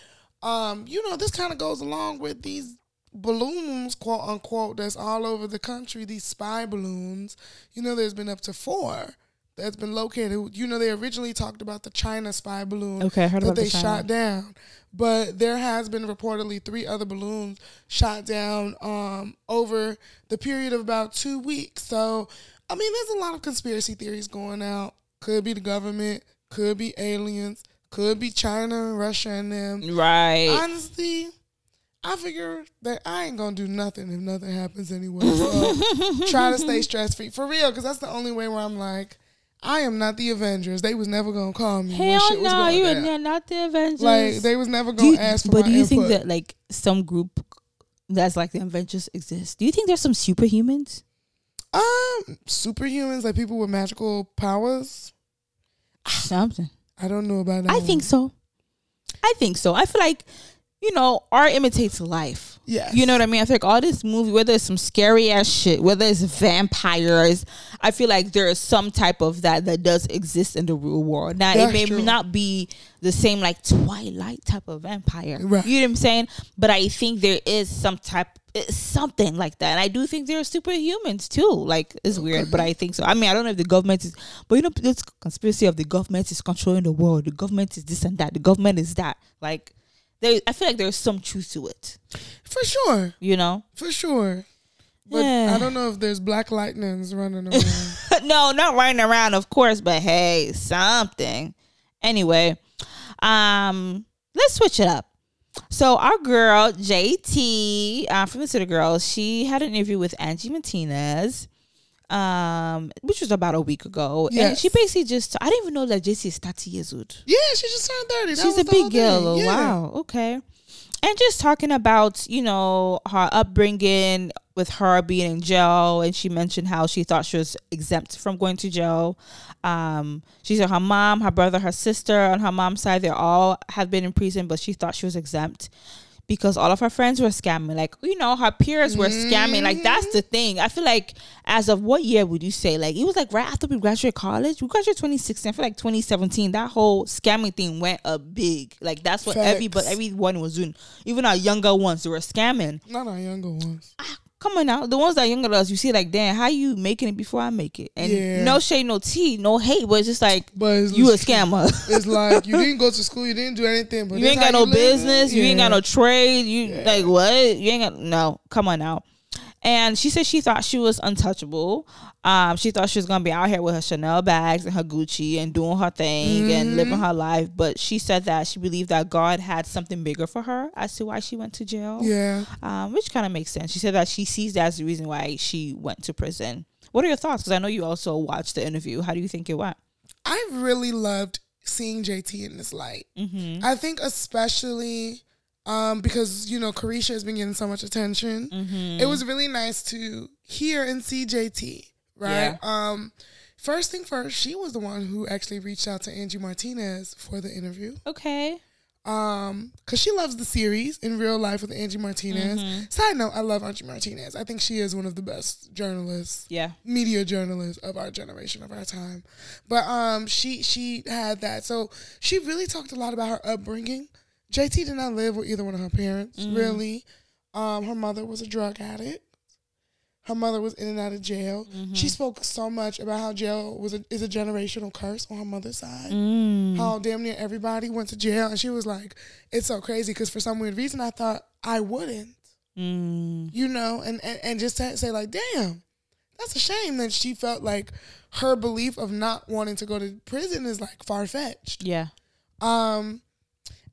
um, you know, this kind of goes along with these balloons, quote unquote, that's all over the country, these spy balloons. You know, there's been up to four that's been located. You know, they originally talked about the China spy balloon Okay, I heard that about they the shot down. But there has been reportedly three other balloons shot down um, over the period of about two weeks. So, I mean, there's a lot of conspiracy theories going out. Could be the government, could be aliens, could be China, and Russia, and them. Right. Honestly, I figure that I ain't gonna do nothing if nothing happens anyway. So try to stay stress free for real, because that's the only way where I'm like, I am not the Avengers. They was never gonna call me. when Hell shit was no, going you down. are not the Avengers. Like they was never gonna you- ask for but do you think that like some group that's like the Avengers exists? Do you think there's some superhumans? Um superhumans like people with magical powers? Something. I don't know about that. I think so. I think so. I feel like, you know, art imitates life. Yeah. You know what I mean? I feel like all this movie, whether it's some scary ass shit, whether it's vampires, I feel like there is some type of that that does exist in the real world. Now That's it may true. not be the same like Twilight type of vampire. Right. You know what I'm saying? But I think there is some type it's something like that. And I do think there are superhumans too. Like it's weird, but I think so. I mean, I don't know if the government is but you know this conspiracy of the government is controlling the world. The government is this and that. The government is that. Like there I feel like there's some truth to it. for sure, You know? for sure. But Yeah. I don't know if there's black lightnings running around. no, not running around, of course, but hey, something. Anyway, um, let's switch it up. So our girl JT uh, from the City Girls, she had an interview with Angie Martinez, um, which was about a week ago, and she basically just I didn't even know that JT is thirty years old. yeah, she just turned thirty. That She's a big girl. oh, Yeah. Wow. Okay. And just talking about, you know, her upbringing with her being in jail. And she mentioned how she thought she was exempt from going to jail. Um, she said her mom, her brother, her sister on her mom's side, they all have been in prison, but she thought she was exempt because all of her friends were scamming. Like, you know, her peers were scamming. Like, that's the mm-hmm. thing. I feel like, as of what year would you say? Like, it was like right after we graduated college. We graduated 2016. I feel like 2017, that whole scamming thing went up big. Like, that's what Facts. everybody, everyone was doing. Even our younger ones, they were scamming. Not our younger ones. Ah, Come on now. The ones that are younger than us, you see, like, damn, how you making it before I make it? And Yeah. no shade, no tea, no hate, but it's just like, But you a scammer. It's like you didn't go to school, you didn't do anything, but you ain't got no business. You ain't got no trade. You like what? You ain't got no. Come on now. And she said she thought she was untouchable. Um, she thought she was gonna be out here with her Chanel bags and her Gucci and doing her thing and Mm-hmm. living her life. But she said that she believed that God had something bigger for her as to why she went to jail. Yeah. Um, which kind of makes sense. She said that she sees that as the reason why she went to prison. What are your thoughts? Because I know you also watched the interview. How do you think it went? I really loved seeing JT in this light. Mm-hmm. I think especially um, because you know Caresha has been getting so much attention. Mm-hmm. It was really nice to hear and see JT. Right. Um, first thing first, she was the one who actually reached out to Angie Martinez for the interview. Okay. Um, cause she loves the series in real life with Angie Martinez. Mm-hmm. Side note, I love Angie Martinez. I think she is one of the best journalists Yeah. media journalists of our generation of our time but um she she had that so she really talked a lot about her upbringing jt did not live with either one of her parents really um her mother was a drug addict her mother was in and out of jail she spoke so much about how jail was a, is a generational curse on her mother's side Mm. how damn near everybody went to jail and she was like it's so crazy because for some weird reason i thought i wouldn't Mm. you know, and, and, and just to say like, damn, that's a shame that she felt like her belief of not wanting to go to prison is like far fetched. Yeah. Um,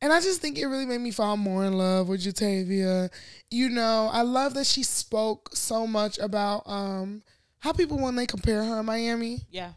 and I just think it really made me fall more in love with Jatavia. You know, I love that she spoke so much about um how people when they compare her in Miami Yeah.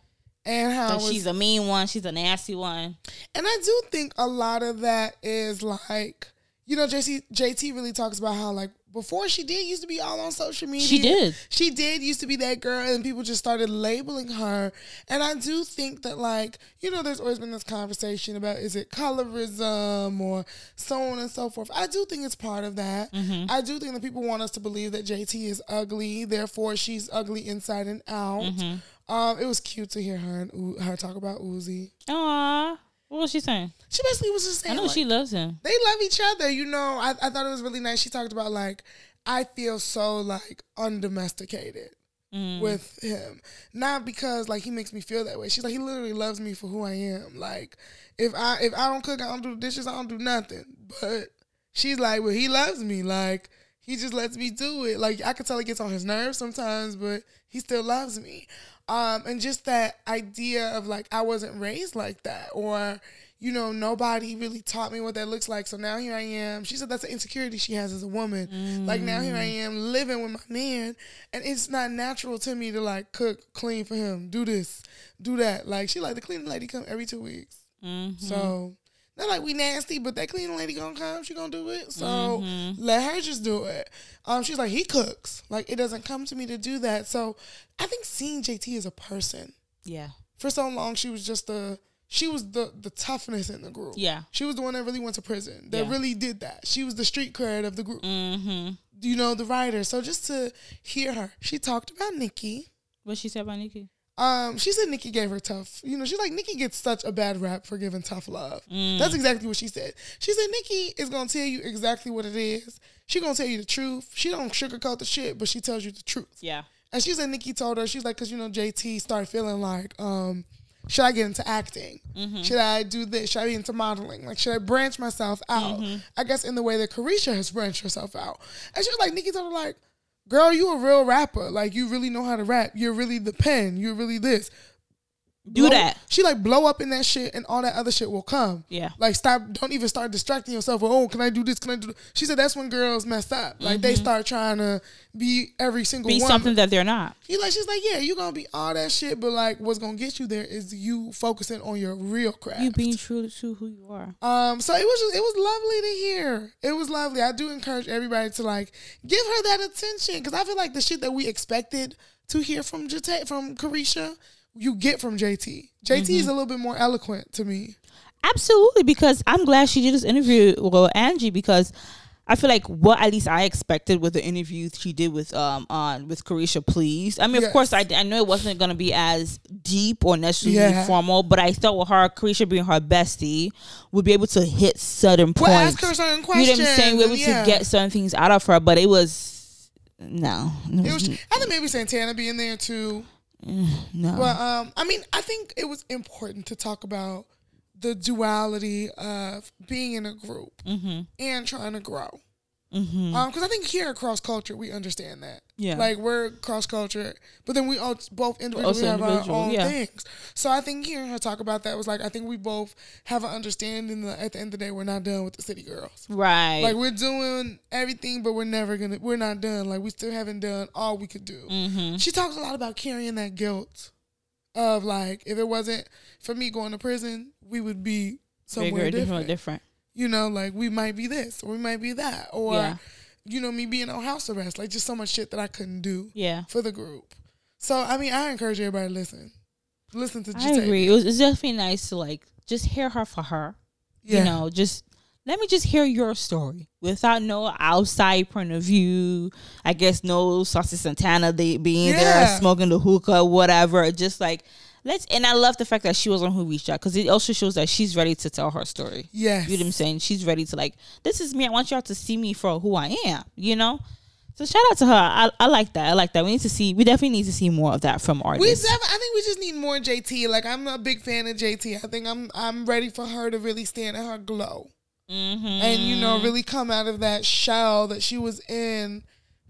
and how Like was- she's a mean one. She's a nasty one. And I do think a lot of that is like, you know, JC, JT really talks about how like before she did used to be all on social media. She did. She did used to be that girl and people just started labeling her. And I do think that like, you know, there's always been this conversation about is it colorism or so on and so forth. I do think it's part of that. Mm-hmm. I do think that people want us to believe that JT is ugly, therefore she's ugly inside and out. Mm-hmm. Um, it was cute to hear her and her talk about Uzi. Aw. What was she saying? She basically was just saying. I know like, she loves him. they love each other. You know, I, I thought it was really nice. She talked about like, I feel so like undomesticated. Mm. with him. Not because like he makes me feel that way. She's like he literally loves me for who I am. Like if I if I don't cook, I don't do the dishes, I don't do nothing. But she's like, well, he loves me. Like he just lets me do it. Like I could tell he gets on his nerves sometimes, but he still loves me. Um, and just that idea of like I wasn't raised like that, or you know, nobody really taught me what that looks like. So now here I am. She said that's an insecurity she has as a woman. Mm. Like now here I am living with my man, and it's not natural to me to like cook, clean for him, do this, do that. Like she like the cleaning lady come every two weeks. Mm-hmm. So not like we nasty, but that cleaning lady gonna come. She gonna do it. So mm-hmm. let her just do it. Um, she's like he cooks. Like it doesn't come to me to do that. So I think seeing JT as a person. Yeah. For so long, she was just the she was the the toughness in the group. Yeah, she was the one that really went to prison. That yeah. really did that. She was the street cred of the group. Mm-hmm. You know the writer. So just to hear her, she talked about Nicki. What she said about Nicki? Um, she said Nicki gave her tough. You know, she's like Nicki gets such a bad rap for giving tough love. Mm. That's exactly what she said. She said Nicki is gonna tell you exactly what it is. She gonna tell you the truth. She don't sugarcoat the shit, but she tells you the truth. Yeah. And she said Nicki told her she's like, cause you know JT started feeling like um should I get into acting? Mm-hmm. Should I do this? Should I be into modeling? Like, should I branch myself out? Mm-hmm. I guess in the way that Caresha has branched herself out. And she was like, Nicki told her, like, girl, you a real rapper. Like, you really know how to rap. You're really the pen. You're really this do blow, that. She like blow up in that shit, and all that other shit will come. Yeah. Like stop. Don't even start distracting yourself. With, oh, can I do this? Can I do? This? She said that's when girls mess up. Like mm-hmm. they start trying to be every single be woman. something that they're not. She like she's like yeah, you gonna be all that shit, but like what's gonna get you there is you focusing on your real craft. You being true to who you are. Um. So it was just it was lovely to hear. It was lovely. I do encourage everybody to like give her that attention because I feel like the shit that we expected to hear from Jate from Caresha you get from JT. JT mm-hmm. is a little bit more eloquent to me. Absolutely, because I'm glad she did this interview with Angie because I feel like what at least I expected with the interview she did with um on with Caresha Please. I mean, yes. of course, I, I know it wasn't going to be as deep or necessarily yeah. formal, but I thought with her Caresha being her bestie would be able to hit certain points. Well, ask her certain questions. You know what I'm saying? We able yeah. to get certain things out of her, but it was no. It was. I think maybe Santana being there too. No. But um, I mean, I think it was important to talk about the duality of being in a group mm-hmm. and trying to grow. Mm-hmm. Um, because I think here across culture we understand that. Yeah. Like we're cross culture, but then we all both individually have individual, our own yeah. things. So I think hearing her talk about that was like I think we both have an understanding that at the end of the day we're not done with the city girls. Right. Like we're doing everything, but we're never gonna we're not done. Like we still haven't done all we could do. Mm-hmm. She talks a lot about carrying that guilt of like if it wasn't for me going to prison, we would be somewhere Bigger, different. different you know, like we might be this or we might be that. Or, yeah. you know, me being on house arrest. Like just so much shit that I couldn't do yeah. for the group. So, I mean, I encourage everybody to listen. Listen to I agree. It was, it's definitely nice to like just hear her for her. Yeah. You know, just let me just hear your story without no outside point of view. I guess no Saucy Santana they being yeah. there smoking the hookah, whatever. Just like let's and I love the fact that she was on who reached out because it also shows that she's ready to tell her story. Yeah, you know what I'm saying? She's ready to like, this is me. I want y'all to see me for who I am. You know. So shout out to her. I, I like that. I like that. We need to see. We definitely need to see more of that from artists. We I think we just need more JT. Like I'm a big fan of JT. I think I'm I'm ready for her to really stand in her glow, mm-hmm. and you know really come out of that shell that she was in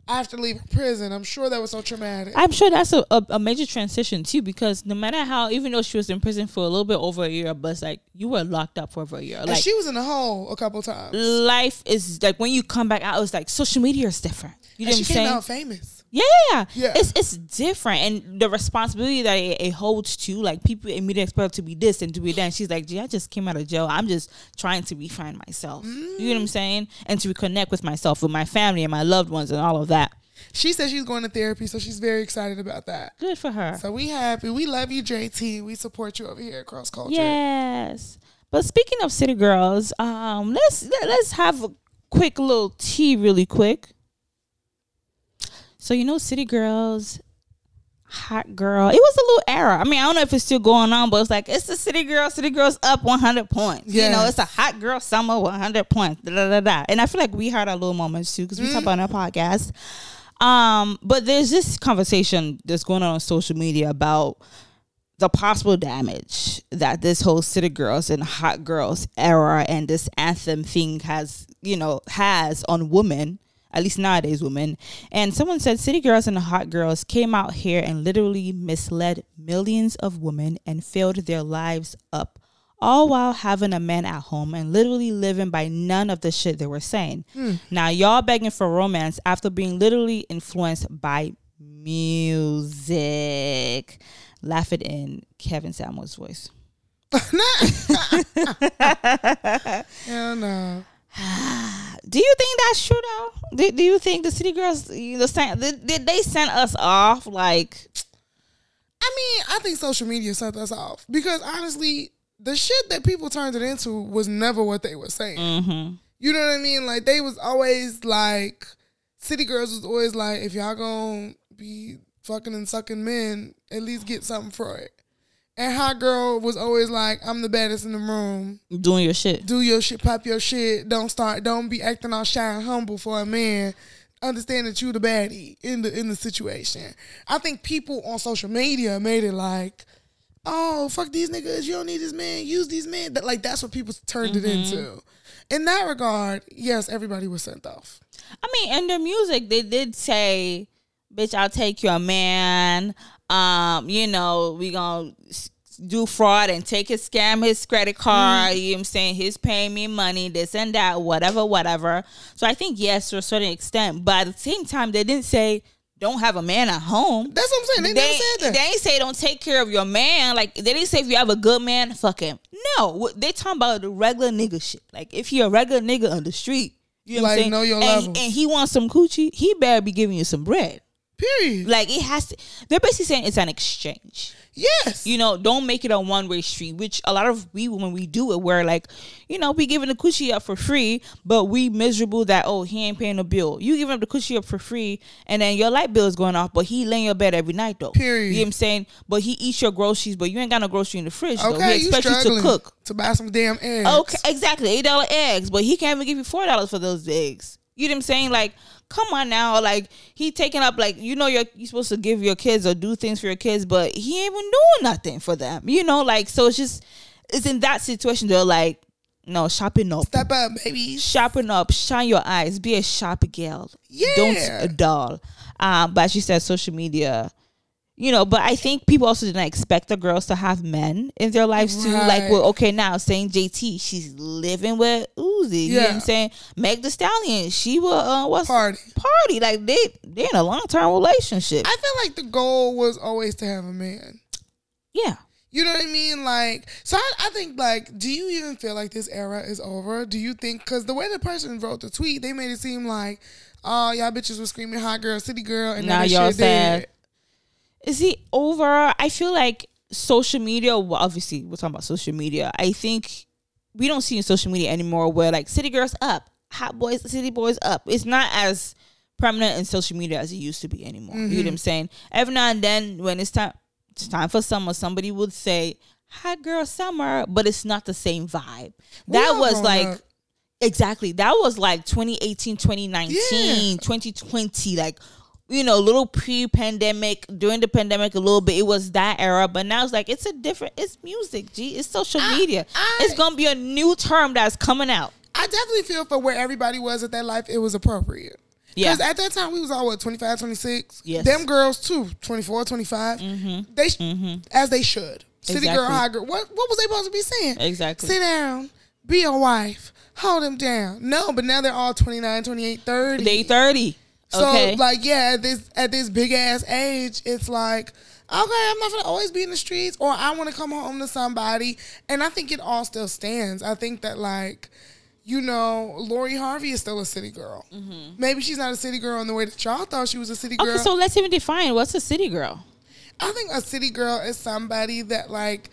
after leaving prison. I'm sure that was so traumatic. I'm sure that's a, a, a, major transition too, because no matter how, even though she was in prison for a little bit over a year, but it's like you were locked up for over a year. And like she was in the hole a couple times. Life is like when you come back out, it's like social media is different. You know and what I'm saying? out famous. Yeah, yeah, It's it's different, and the responsibility that it, it, holds to like people immediately expect to be this and to be that. And she's like, "Gee, I just came out of jail. I'm just trying to refine myself." Mm. You know what I'm saying? And to reconnect with myself, with my family and my loved ones, and all of that. She said she's going to therapy, so she's very excited about that. Good for her. So we happy. We love you, JT. We support you over here at Cross Culture. Yes. But speaking of city girls, um, let's let's have a quick little tea, really quick. So you know, city girls, hot girl. It was a little era. I mean, I don't know if it's still going on, but it's like it's the city girl. City girls up one hundred points. Yes. You know, it's a hot girl summer one hundred points. Da, da, da, da. And I feel like we had our little moments too because we mm. talk about on our podcast. Um, but there's this conversation that's going on on social media about the possible damage that this whole city girls and hot girls era and this anthem thing has, you know, has on women, at least nowadays women. And someone said city girls and hot girls came out here and literally misled millions of women and filled their lives up all while having a man at home and literally living by none of the shit they were saying. Hmm. Now, y'all begging for romance after being literally influenced by music. Laugh it in Kevin Samuels' voice. Hell no. Do you think that's true though? Do, do you think the city girls, you know, sent, did, did they send us off? Like, I mean, I think social media sent us off because honestly, the shit that people turned it into was never what they were saying. mm-hmm. You know what I mean? Like they was always like, city girls was always like, if y'all gonna be fucking and sucking men, at least get something for it. And hot girl was always like, I'm the baddest in the room. doing your shit. Do your shit, pop your shit. Don't start. Don't be acting all shy and humble for a man. Understand that you the baddie in the in the situation. I think people on social media made it like, oh fuck these niggas. You don't need this man. Use these men. That like that's what people turned it mm-hmm. into. In that regard, yes, everybody was sent off. I mean, in their music, they did say, "Bitch, I'll take your man." Um, you know, we gonna do fraud and take his scam his credit card. You know what I'm saying? He's paying me money, this and that, whatever, whatever. So I think yes, to a certain extent, but at the same time, they didn't say don't have a man at home. That's what I'm saying. They, never said that. They ain't say don't take care of your man. Like they didn't say if you have a good man, fuck him. No, they talking about the regular nigga shit. Like if you're a regular nigga on the street, you know what I'm saying? know your and, and he wants some coochie, he better be giving you some bread. Period. Like it has to. They're basically saying it's an exchange. yes. You know, don't make it a one way street. Which a lot of we when we do it, we're like, you know, we giving the coochie up for free, but we miserable that oh he ain't paying the bill. You giving up the coochie up for free, and then your light bill is going off, but he laying your bed every night though. Period. You know what I'm saying? But he eats your groceries, but you ain't got no grocery in the fridge though. okay, He you expects you struggling to cook. to buy some damn eggs. Okay, exactly. Eight dollar eggs, but he can't even give you four dollars for those eggs. You know what I'm saying? Like, come on now. Like he taking up like you know you're you supposed to give your kids or do things for your kids, but he ain't even doing nothing for them. You know, like so it's just it's in that situation they're like, no, shopping up. Step up, baby. Shopping up, shine your eyes, be a sharp girl. Yeah. Don't a doll. Um, but she said social media, you know, but I think people also didn't expect the girls to have men in their lives too. Like, well, okay, now saying JT, she's living with Uzi. You know what Yeah. I'm saying? Meg Thee Stallion, she will uh what's Pardi. party. Like they they're in a long term relationship. I feel like the goal was always to have a man. yeah. You know what I mean? Like, so I, I think, like, do you even feel like this era is over? Do you think, because the way the person wrote the tweet, they made it seem like, oh, y'all bitches were screaming hot girl, city girl, and Now now y'all sad. dead. Is it over? I feel like social media. Well, obviously, we're talking about social media. I think we don't see in social media anymore where like city girls up, hot boys, city boys up. It's not as prominent in social media as it used to be anymore. You know mm-hmm. what I'm saying? Every now and then, when it's time, it's time for summer. Somebody would say, "Hot girl summer," but it's not the same vibe. We that was like. up. Exactly. That was like 2018, 2019, Yeah. 2020. Like, you know, a little pre pandemic, during the pandemic, a little bit. It was that era. But now it's like, it's a different, it's music, G. It's social media. I- it's going to be a new term that's coming out. I definitely feel for where everybody was at that life, it was appropriate. Yeah. Because at that time, we was all, what, 25, 26? Yes. Them girls, too, 24, 25. Mm-hmm. They, sh- mm-hmm. As they should. City girl, Exactly. hot girl. What, what was they supposed to be saying? Exactly. Sit down, be a wife, hold them down. No, but now they're all 29, 28, 30. They 30. So okay. like yeah, at this at this big ass age, it's like okay, I'm not gonna always be in the streets, or I want to come home to somebody, and I think it all still stands. I think that like. You know, Lori Harvey is still a city girl. Maybe she's not a city girl in the way that y'all thought she was a city girl. okay, so let's even define what's a city girl. I think a city girl is somebody that like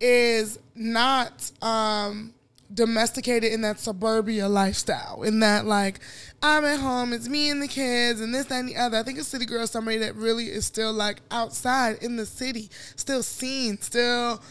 is not um domesticated in that suburbia lifestyle. In that like I'm at home, it's me and the kids and this, that, and the other. I think a city girl is somebody that really is still like outside in the city, still seen, still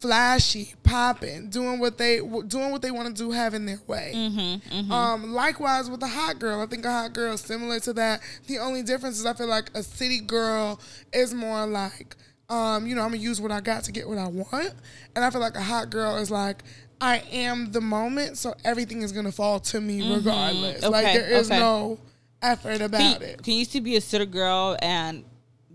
flashy, popping, doing what they doing what they want to do, having their way. Mm-hmm, Um, likewise with a hot girl, I think a hot girl is similar to that. The only difference is I feel like a city girl is more like, um, you know, I'm gonna use what I got to get what I want, and I feel like a hot girl is like. I am the moment, so everything is gonna fall to me regardless. Like Mm-hmm. Okay, there is okay. no effort Can, about it. can you still be a city girl and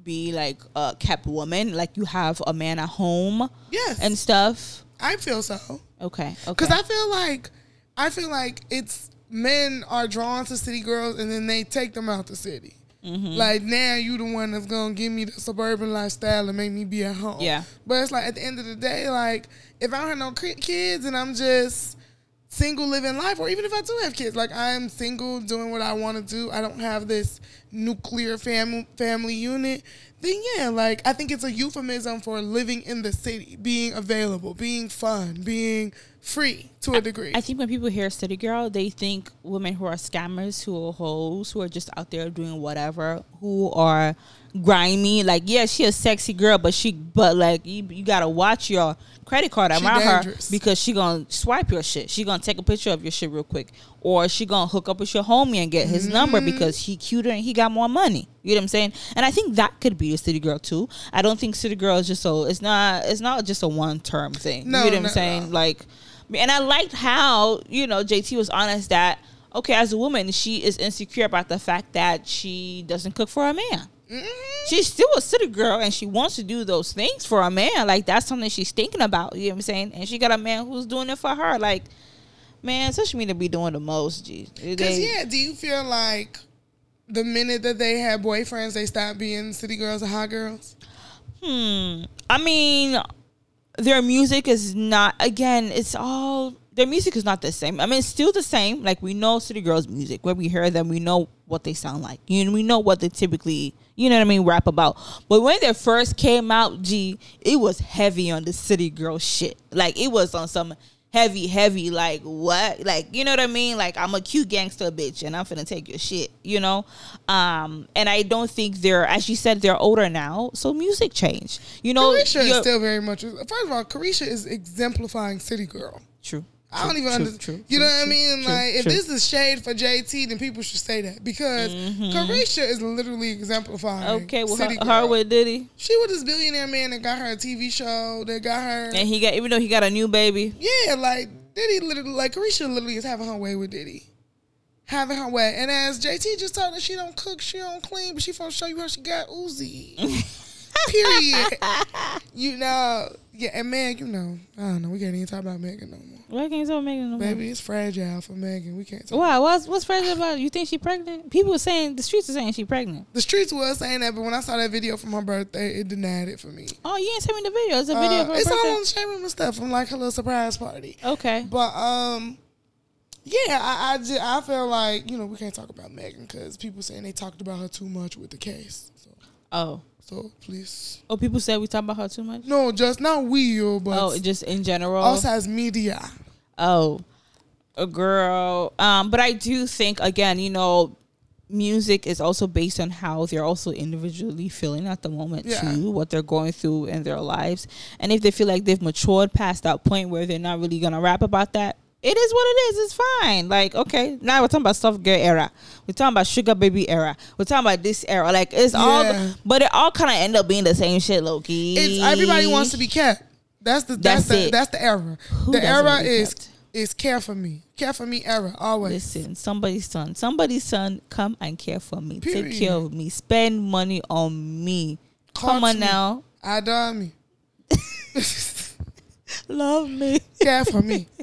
be like a kept woman? Like you have a man at home Yes, and stuff. I feel so. Okay. Okay. Because I feel like I feel like it's men are drawn to city girls and then they take them out the city. Mm-hmm. Like now you the one that's gonna give me the suburban lifestyle and make me be at home. Yeah. But it's like at the end of the day, like if I don't have no kids and I'm just single living life, or even if I do have kids, like I'm single doing what I want to do, I don't have this nuclear family family unit. Then yeah, like I think it's a euphemism for living in the city, being available, being fun, being free to a degree. I think when people hear city girl, they think women who are scammers, who are hoes, who are just out there doing whatever, who are grimy. Like, yeah, she a sexy girl, but she, but like, you, you gotta watch your credit card around her because she gonna swipe your shit. She gonna take a picture of your shit real quick, or she gonna hook up with your homie and get his number Mm-hmm. because he cuter and he got more money. You know what I'm saying? And I think that could be a city girl too. I don't think city girl is just so. It's not. It's not just a one term thing. No, you know what I'm saying? all. Like, and I liked how you know JT was honest that okay, as a woman, she is insecure about the fact that she doesn't cook for a man. Mhm. She's still a city girl and she wants to do those things for a man. Like that's something she's thinking about. You know what I'm saying? And she got a man who's doing it for her. Like, man, social media be doing the most. G. Cause They- yeah, do you feel like the minute that they had boyfriends, they stopped being city girls and hot girls? Hmm. I mean, their music is not. Again, it's all their music is not the same. I mean, it's still the same. Like we know City Girls music. When we hear them, we know what they sound like. You know, we know what they typically, you know what I mean, rap about. But when they first came out, G, it was heavy on the City Girl shit. Like it was on some heavy, heavy. Like what? Like you know what I mean? Like I'm a cute gangster bitch, and I'm finna take your shit. You know. Um, and I don't think they're, as you said, they're older now, so music changed. You know, Caresha is still very much. First of all, Caresha is exemplifying city girl. true. I don't even understand. true, you true, know what I mean? true, like, if this is shade for JT, then people should say that because Caresha is literally exemplifying. Mm-hmm. Okay, well, city her, her with Diddy, She was this billionaire man that got her a TV show. That got her. and he got even though he got a new baby. Yeah, like Diddy literally, like Caresha literally is having her way with Diddy. Having her way. And as JT just told her she don't cook, she don't clean, but she gonna show you how she got Uzi. Period. you know, yeah, and Meg, you know, I don't know, we can't even talk about Megan no more. Why can't you tell Megan no more? Baby, it's fragile for Megan. We can't talk. Why? What's what's fragile about? it? You think she pregnant? People are saying the streets are saying she pregnant. The streets was saying that, but when I saw that video from her birthday, it denied it for me. Oh, you ain't send me the video. It's a video Uh, of her it's all on the Shame and stuff from like her little surprise party. Okay. But um, yeah, I I, ju- I feel like you know we can't talk about Megan because people saying they talked about her too much with the case. So, Oh. So please, Oh, people said we talk about her too much. no, just not we, but Oh, just in general. us as media. Oh, a girl. Um, but I do think again, you know, music is also based on how they're also individually feeling at the moment Yeah. too, what they're going through in their lives, and if they feel like they've matured past that point where they're not really gonna rap about that. It is what it is. It's fine. Like, okay, now we're talking about soft girl era. We're talking about sugar baby era. We're talking about this era. Like, it's Yeah. all, but it all kind of end up being the same shit, Loki. It's everybody wants to be kept. That's the that's, That's the it. that's the era. Who the era is kept? is care for me, care for me era always. Listen, somebody's son, somebody's son, come and care for me. Take care of me. Spend money on me. come on me. now. I done me. Love me. care for me.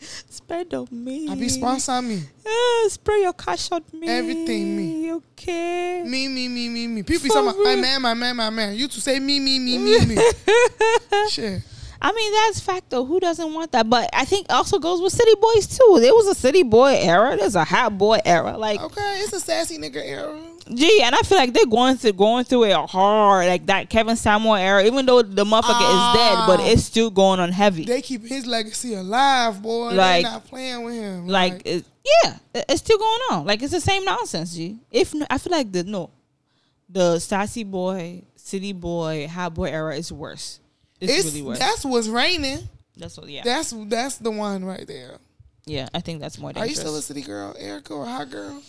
Spend on me. I be sponsor me. Yeah, spray your cash on me. Everything me. Okay. Me, me, me, me, me. People For about my man, my man, my man. You to say me, me, me, me, me. Shit. I mean, that's fact though. Who doesn't want that? But I think also goes with city boys too. There was a city boy era. There's a hot boy era. Like, Okay, it's a sassy nigga era. gee, and I feel like they're going through going through it hard. Like that Kevin Samuel era. Even though the motherfucker is dead, but Ah. it's still going on heavy. They keep his legacy alive, boy. Like- they not playing with him. like it, yeah it's still going on like it's the same nonsense G. if I feel like the no the sassy boy city boy hot boy era is worse It's, It's, really worse. that's what's raining. That's what. Yeah. That's that's the one right there. yeah. I think that's more Are you still a city girl, Erica, or hot girl?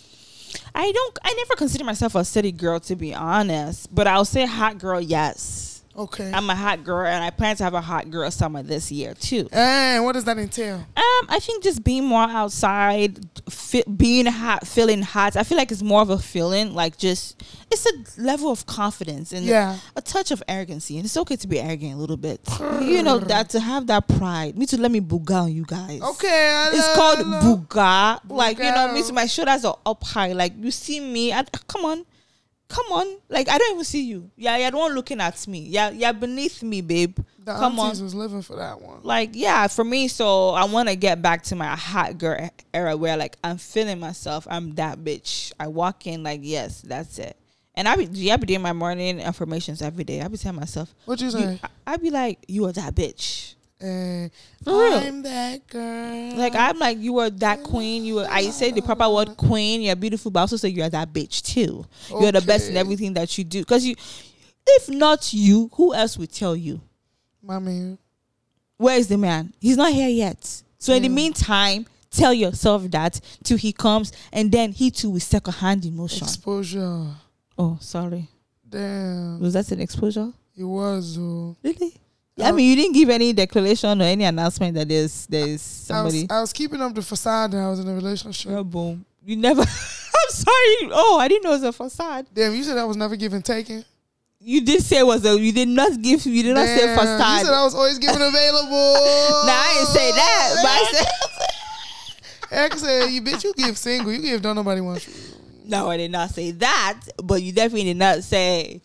I don't. I never consider myself a city girl to be honest, but I'll say hot girl. Yes, Okay. I'm a hot girl, and I plan to have a hot girl summer this year too. and what does that entail? Um, I think just being more outside, fi- being hot, feeling hot. I feel like it's more of a feeling, like just it's a level of confidence and Yeah. a touch of arrogancy, and it's okay to be arrogant a little bit. you know that to have that pride. Me to let me booga on you guys. Okay. I It's love- called booga. Like you know, me to my shoulders are up high. Like you see me, I, come on, come on. Like I don't even see you. Yeah, you're the one looking at me. Yeah, you're beneath me, babe. The come on aunties was living for that one. like yeah for me so i want to get back to my hot girl era where like i'm feeling myself i'm that bitch i walk in like yes that's it and i be yeah, I be doing my morning affirmations every day i be telling myself What you you, say? I, I be like you are that bitch For. I'm that girl. like i'm like you are that queen you are, i say the proper word queen you're beautiful but I also say you are that bitch too you're the best in everything that you do because you if not you who else would tell you my man. where is the man? He's not here yet. So in the meantime, tell yourself that till he comes, and then he too will second hand emotion. Exposure. oh, sorry. Damn. Was that an exposure? It was. Really? I I mean, you didn't give any declaration or any announcement that there's there's I was, somebody. I was keeping up the facade that I was in a relationship. Oh, boom. You never. I'm sorry. Oh, I didn't know it was a facade. Damn, you said I was never given taken. You did say it was a. You did not give. You did not say facade. You said I was always given available. nah, I didn't say that. But I said. Eric said, "You bitch, you give single. You give don't nobody want you." No, I did not say that, but you definitely did not say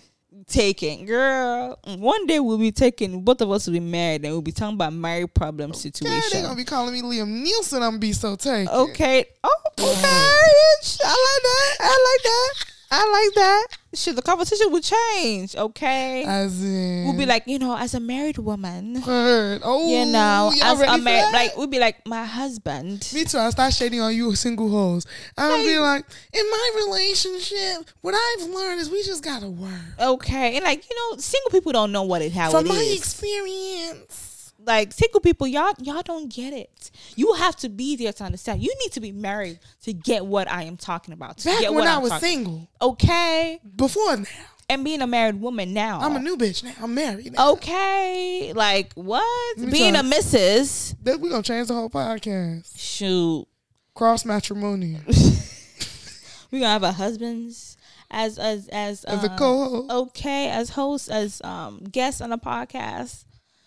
taking. Girl, one day we'll be taking, both of us will be married and we'll be talking about married problem God, They're gonna be calling me Liam Neeson. I'm be so taken. Okay. Oh, okay. I like that. I like that. I like that. Shit, the conversation would change. Okay. As in, we'll be like, you know, as a married woman, Heard. Oh, you know, as a married, like, we'll be like, my husband. Me too. I start shading on you single hoes. I'm be like, in my relationship, what I've learned is we just gotta work. Okay. And like, you know, single people don't know what it how From it my is. experience, like single people y'all y'all don't get it. You have to be there to understand. You need to be married to get what i am talking about to back get when what I I'm was talking- single, okay. Before now, and being a married woman now. I'm a new bitch now. I'm married now. okay. Like what? Me being a missus. Then we gonna change the whole podcast. shoot. Cross matrimonial we gonna have our husbands as as as as a um, co-host. okay as hosts as um guests on the podcast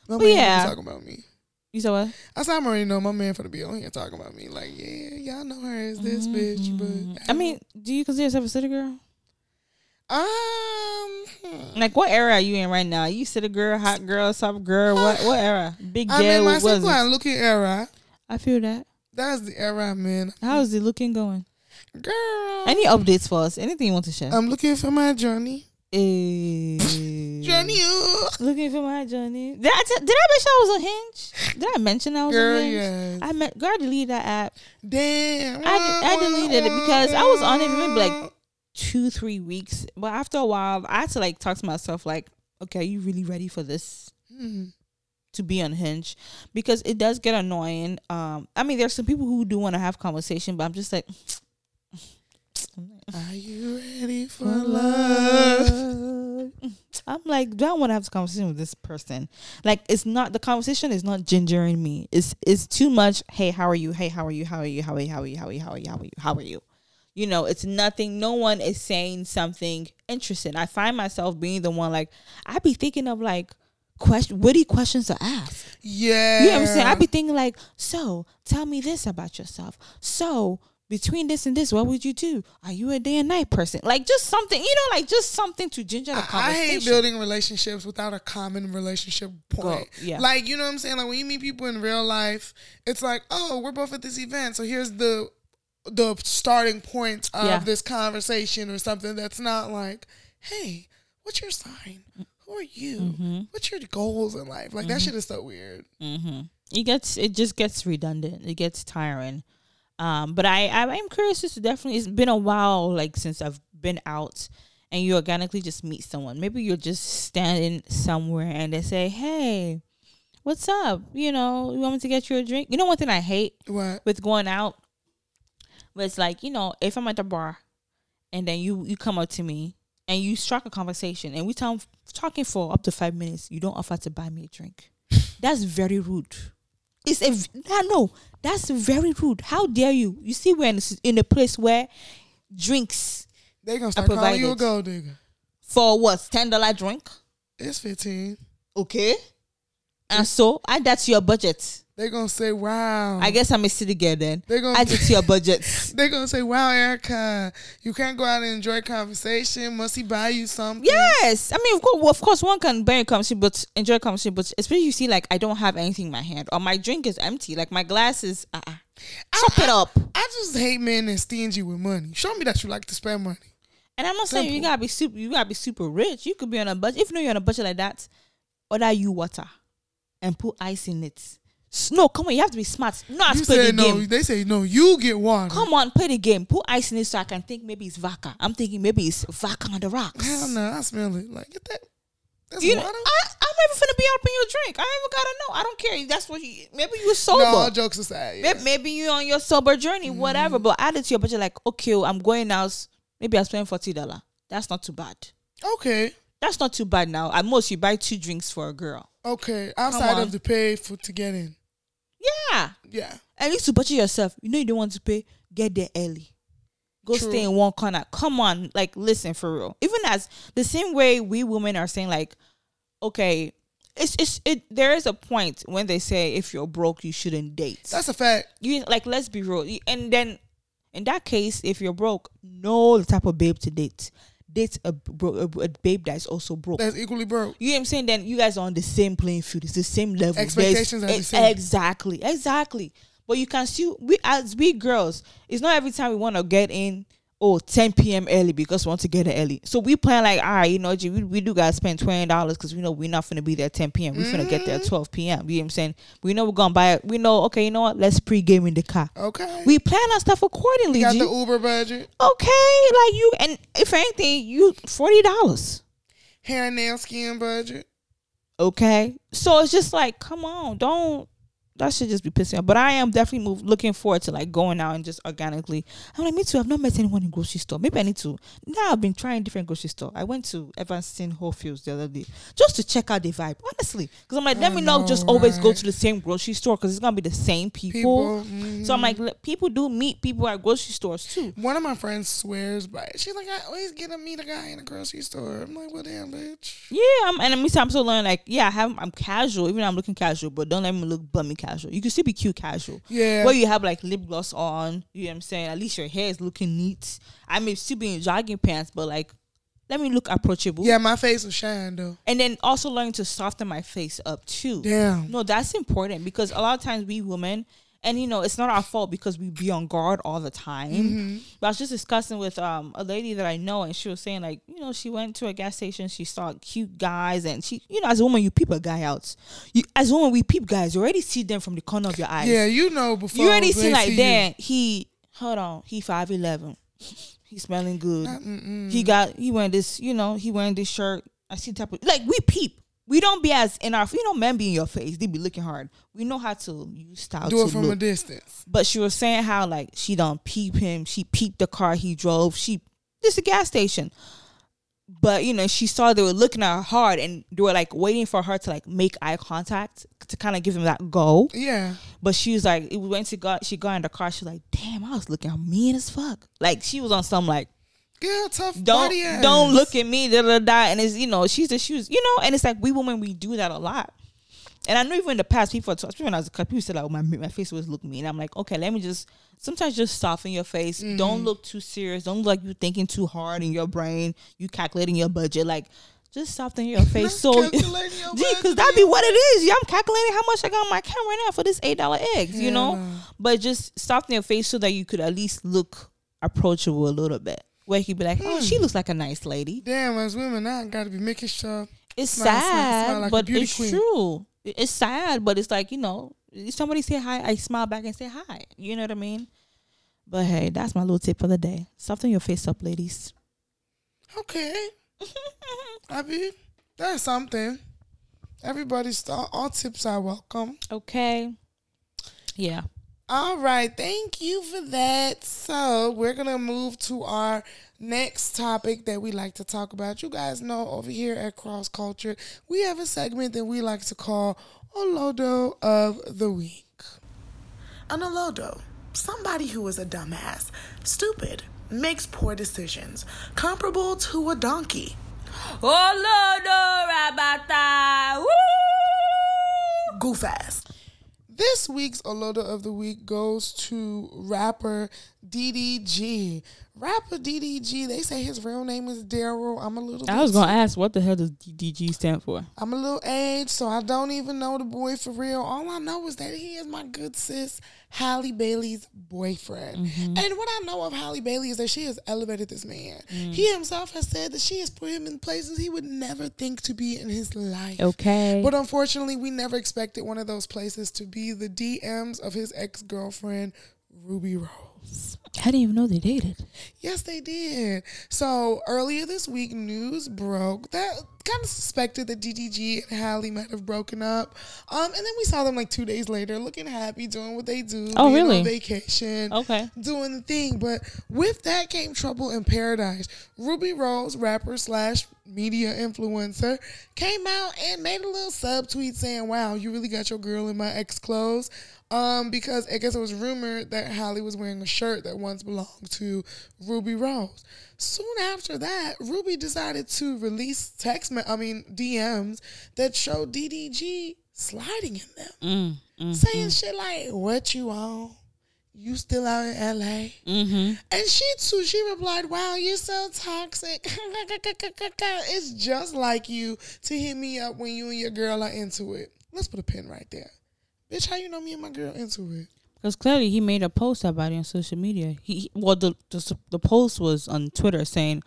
My but man yeah. talking about me. you said what I said I'm already know my man for to be on here talking about me. Like, yeah, y'all know her as this bitch, but Mm-hmm. i mean do you consider yourself a city girl um, hmm. Like what era are you in right now? You city girl, hot girl, soft girl, what what era? Big I'm in girl, my what was single it? and looking era. I feel that. That's the era I'm in. How's the looking going? Girl, Any updates for us? Anything you want to share? I'm looking for my Johnny. Eh, Johnny, Looking for my Johnny. Did I, t- did I mention I was on Hinge? Did I mention I was girl, on Hinge? yes. I met girl deleted that app Damn. I- I deleted it because I was on it for maybe, like, two, three weeks. But after a while, I had to like talk to myself like, okay, are you really ready for this? Mhm. to be on Hinge because it does get annoying. Um, I mean, there's some people who do want to have conversation, but I'm just like, Are you ready for love? I'm like, do I want to have a conversation with this person? Like, it's not the conversation is not gingering me. It's it's too much. Hey, how are you? Hey, how are you? How are you? How are you? How are you? How are you? How are you? How are you? How are you? You know, it's nothing. No one is saying something interesting. I find myself being the one like I be thinking of like question witty questions to ask. Yeah. You know what I'm saying? I be thinking like, so tell me this about yourself. So between this and this, what would you do? Are you a day and night person? Like just something, you know, like just something to ginger the I, I hate building relationships without a common relationship point. yeah. Like, you know what I'm saying? Like when you meet people in real life, it's like, oh, we're both at this event. So here's the the starting point of Yeah. this conversation or something that's not like, hey, what's your sign? Who are you? Mm-hmm. What's your goals in life? Like that shit is so weird. Mm-hmm. It gets it just gets redundant. It gets tiring. Um, but I I am curious. It's definitely it's been a while like since I've been out and you organically just meet someone. Maybe you're just standing somewhere and they say, "Hey, what's up? You know, you want me to get you a drink?" You know, one thing I hate What? with going out was like, you know, if I'm at the bar and then you you come up to me and you strike a conversation and we talk talking for up to five minutes, you don't offer to buy me a drink. That's very rude. It's a no, that's very rude. How dare you? You see, we're in, a- place where drinks They gonna start calling you a gold digger. for what ten dollar drink, It's fifteen. okay? And so add that to your budget. They gonna say, "Wow." I guess I'm a city girl then. They gonna Add it to your budget. they gonna say, "Wow, Erica, you can't go out and enjoy conversation. Must he buy you something?" Yes, I mean, of course, of course, one can bear conversation, but enjoy conversation. But especially you see, like, I don't have anything in my hand, or my drink is empty. Like my glass is, uh, uh chop it up. I just hate men that stingy with money. Show me that you like to spend money. And I'm not saying you gotta be super, you gotta be super rich. You could be on a budget. If you know you're on a budget like that, order you water and put ice in it. No, come on, you have to be smart. You to You play the no. game. They say no. You get one. Come on, play the game. Put ice in it so I can think maybe it's vodka. I'm thinking maybe it's vodka on the rocks. Hell no, I smell it. Like get that. That's You know. I, I'm never finna be up in your drink. I ain't gotta know. I don't care. That's what you. Maybe you're sober. no, all jokes aside. yeah. Maybe, maybe you're on your sober journey, Mm-hmm. whatever. But add it to your budget, like okay, I'm going out. Maybe I spend forty dollar. That's not too bad. Okay. That's not too bad now. At most, you buy two drinks for a girl. Okay. Outside of the pay for to get in. Yeah, Yeah. at least to budget yourself. You know you don't want to pay. Get there early. Go True. stay in one corner. Come on, like listen for real. Even as the same way we women are saying, like, okay, it's it's it. There is a point when they say if you're broke, you shouldn't date. That's a fact. you like let's be real and then in that case if you're broke know the type of babe to date date a, bro- a, a babe that is also broke. That's equally broke. you know what i'm saying? Then you guys are on the same playing field. It's the same level. There's- Expectations are the same. exactly. Exactly. But you can still we as we girls it's not every time we want to get in oh 10 p.m early because we want to get it early so we plan like all right you know we, we do gotta spend $20 because we know we're not gonna be there 10 p.m we're gonna get there at mm-hmm. 12 p.m you know what i'm saying we know we're gonna buy it we know okay you know what let's pre-game in the car Okay. we plan our stuff accordingly. You got G. the Uber budget, okay, like you, and if anything, you forty dollars. hair and nail skin budget. Okay, so it's just like, come on, don't. That should just be pissing off. But I am definitely move, looking forward to like going out and just organically. I'm like, me too. I've not met anyone in grocery store. Maybe I need to. Now I've been trying different grocery store. I went to Evanston Whole Foods the other day just to check out the vibe. Honestly, because I'm like, let I me not just know, always go to the same grocery store because it's gonna be the same people. People. mhm. So I'm like, let- people do meet people at grocery stores too. One of my friends swears by it. She's like, I always get to meet a guy in a grocery store. I'm like, well, damn, bitch. Yeah, I'm, and me, I'm so learning. Like, yeah, I have. I'm casual, even though I'm looking casual, but don't let me look bummy casual. You can still be cute casual. Yeah. Where you have like lip gloss on, you know what I'm saying? At least your hair is looking neat. I may still be in jogging pants, but like, let me look approachable. yeah, my face will shine though. And then also learning to soften my face up too. Damn. No, that's important because a lot of times we women, and you know, it's not our fault because we be on guard all the time. Mm-hmm. But I was just discussing with um a lady that I know, and she was saying like, you know, she went to a gas station, she saw cute guys, and she, you know, as a woman, you peep a guy out. You, as a woman, we peep guys. You already see them from the corner of your eyes. Yeah, you know before. you already they see like, damn, he, hold on, he five eleven, he smelling good. Mm-mm. He got he wearing this, you know, he wearing this shirt. I see type of like we peep. We don't be as in our you know men be in your face. They be looking hard. We know how to use style Do it from look. a distance. But she was saying how like she don't peep him. She peeped the car he drove. She this a gas station. But you know, she saw they were looking at her hard and they were like waiting for her to like make eye contact to kind of give them that go. Yeah. But she was like, it went to got she got in the car. She was like, damn, I was looking mean as fuck. Like she was on some like Girl, tough don't don't look at me, da da da. And it's you know she's the she was you know, and it's like we women we do that a lot. And I know even in the past people, especially when I was a kid, people said like oh, my my face was look mean. I'm like okay, let me just sometimes just soften your face. Mm-hmm. Don't look too serious. Don't look like you're thinking too hard in your brain. You calculating your budget. Like just soften your face. so your Gee, budget. because that be what it is. Yeah, I'm calculating how much I got on my account right now for this eight dollar eggs. you know, but just soften your face so that you could at least look approachable a little bit. Where you could be like, oh, Hmm. she looks like a nice lady. Damn, as women, I gotta be making sure. It's Smile, sad, smile like but it's queen. true. It's sad, but it's like you know, if somebody say hi, I smile back and say hi. You know what I mean? But hey, that's my little tip for the day. Soften your face up, ladies. Okay. I mean, that's something. Everybody's all, all tips are welcome. Okay. Yeah. All right, thank you for that. So we're gonna move to our next topic that we like to talk about. You guys know over here at Cross Culture, we have a segment that we like to call Olodo of the Week. An Olodo, somebody who is a dumbass, stupid, makes poor decisions, comparable to a donkey. Olodo Rabata. Woo! Goof ass. This week's Olodo of the Week goes to rapper DDG. Rapper DDG, they say his real name is Daryl. I'm a little I was gonna ask what the hell does DDG stand for? I'm a little aged, so I don't even know the boy for real. All I know is that he is my good sis, Halle Bailey's boyfriend. Mm-hmm. And what I know of Halle Bailey is that she has elevated this man. Mm. He himself has said that she has put him in places he would never think to be in his life. Okay. But unfortunately, we never expected one of those places to be the DMs of his ex girlfriend, Rubi Rose. I didn't even know they dated. Yes, they did. So earlier this week, news broke that kind of suspected that DDG and Halle might have broken up. Um, and then we saw them like two days later, looking happy, doing what they do. Oh, really? On vacation. Okay. Doing the thing, but with that came trouble in paradise. Rubi Rose, rapper slash media influencer, came out and made a little subtweet saying, "Wow, you really got your girl in my ex clothes." Um, because I guess it was rumored that Halle was wearing a shirt that once belonged to Rubi Rose. Soon after that, Rubi decided to release text, me- I mean DMs that showed DDG sliding in them, Mm, mm, saying shit like, "What you on? You still out in LA?" mm-hmm. And she too, she replied, "Wow, you're so toxic. it's just like you to hit me up when you and your girl are into it. Let's put a pin right there, bitch. How you know me and my girl into it? Because clearly he made a post about it on social media. He well the the, the post was on Twitter saying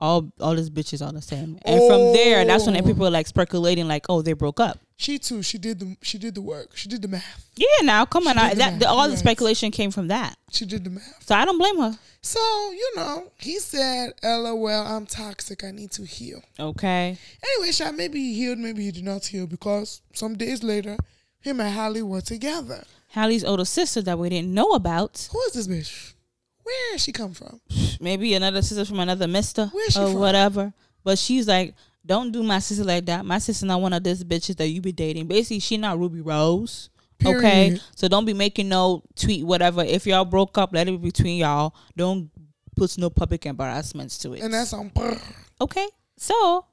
all all these bitches are the same, and from there that's when Oh. people were like speculating like oh they broke up. She too, she did the she did the work. She did the math. Yeah, now come on, She I, that the, all the speculation came from that. She did the math. So I don't blame her. So you know, he said, "LOL, I'm toxic. I need to heal." Okay. Anyway, shot maybe he healed, maybe he did not heal because some days later, him and Halle were together. Halle's older sister that we didn't know about. Who is this bitch? Where she come from? Maybe another sister from another mister or from? whatever. But she's like, don't do my sister like that. My sister not one of these bitches that you be dating. Basically, she not Rubi Rose. Okay. So don't be making no tweet, whatever. If y'all broke up, let it be between y'all. Don't put no public embarrassments to it. And that's on. okay. So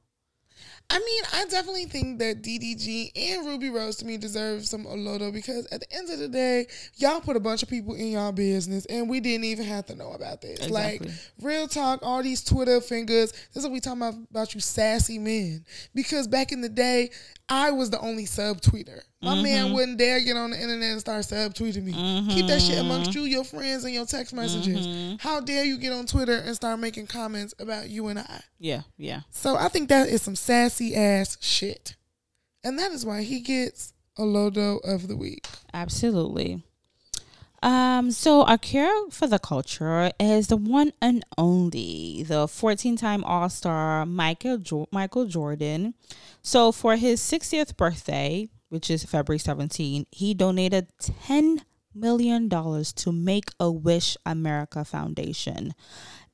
I mean, I definitely think that DDG and Rubi Rose to me deserve some Olodo because at the end of the day, y'all put a bunch of people in y'all business and we didn't even have to know about this. Exactly. Like, real talk, all these Twitter fingers, this is what we talking about, about you sassy men. Because back in the day, I was the only subtweeter. My Mm-hmm. man wouldn't dare get on the internet and start subtweeting me. Keep that shit amongst you, your friends, and your text messages. Mm-hmm. How dare you get on Twitter and start making comments about you and I? yeah, yeah. So I think that is some sassy ass shit. And that is why he gets a Lodo of the week. Absolutely. Um, so our cure for the culture is the one and only, the 14-time All-Star Michael jo- Michael Jordan. So for his 60th birthday, which is February 17, he donated 10 million dollars to Make a Wish America Foundation.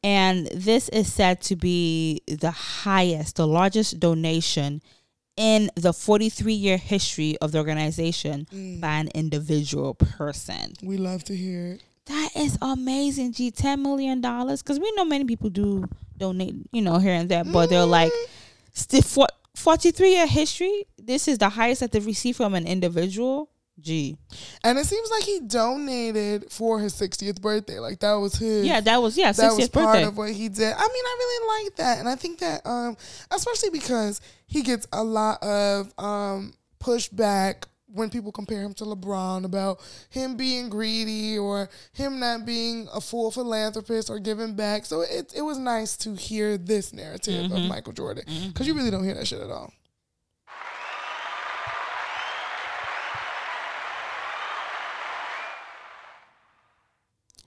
And this is said to be the highest, the largest donation in the 43 year history of the organization mm. by an individual person. We love to hear it. That is amazing, G. $10 million. Because we know many people do donate, you know, here and there, but they're like, mm. still 43 year history, this is the highest that they've received from an individual. G. And it seems like he donated for his 60th birthday. Like that was his. Yeah, that was, yeah, 60th that was part birthday. of what he did. I mean, I really like that, and I think that, um, especially because he gets a lot of um pushback when people compare him to LeBron about him being greedy or him not being a full philanthropist or giving back. So it it was nice to hear this narrative of Michael Jordan because you really don't hear that shit at all.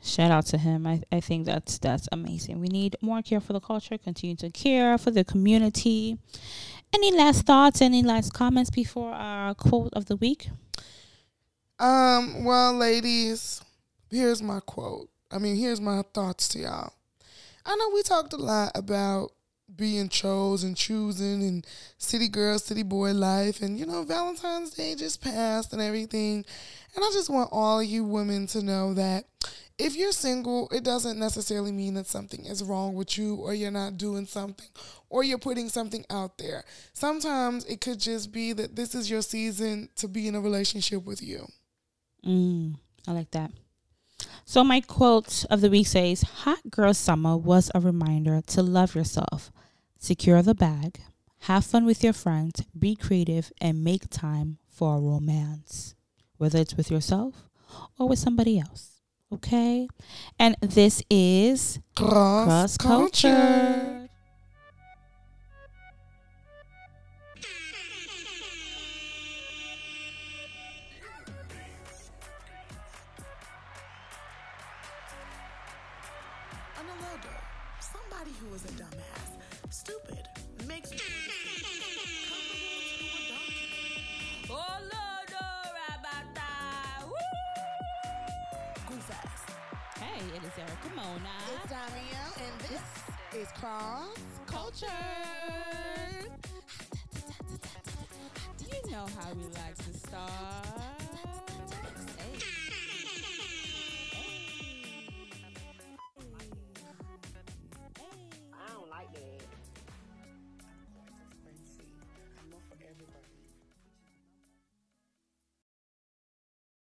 Shout out to him. I, I think that's that's amazing. We need more care for the culture, continue to care for the community. Any last thoughts, any last comments before our quote of the week? Um, well, ladies, here's my quote. I mean, here's my thoughts to y'all. I know we talked a lot about being chose and choosing and city girl, city boy life. And, you know, Valentine's Day just passed and everything. And I just want all you women to know that if you're single, it doesn't necessarily mean that something is wrong with you or you're not doing something or you're putting something out there. Sometimes it could just be that this is your season to be in a relationship with you. Mm, I like that. So, my quote of the week says Hot Girl Summer was a reminder to love yourself, secure the bag, have fun with your friends, be creative, and make time for a romance, whether it's with yourself or with somebody else. Okay? And this is Cross, Cross culture. Culture. Cross Culture. You know how we like to start.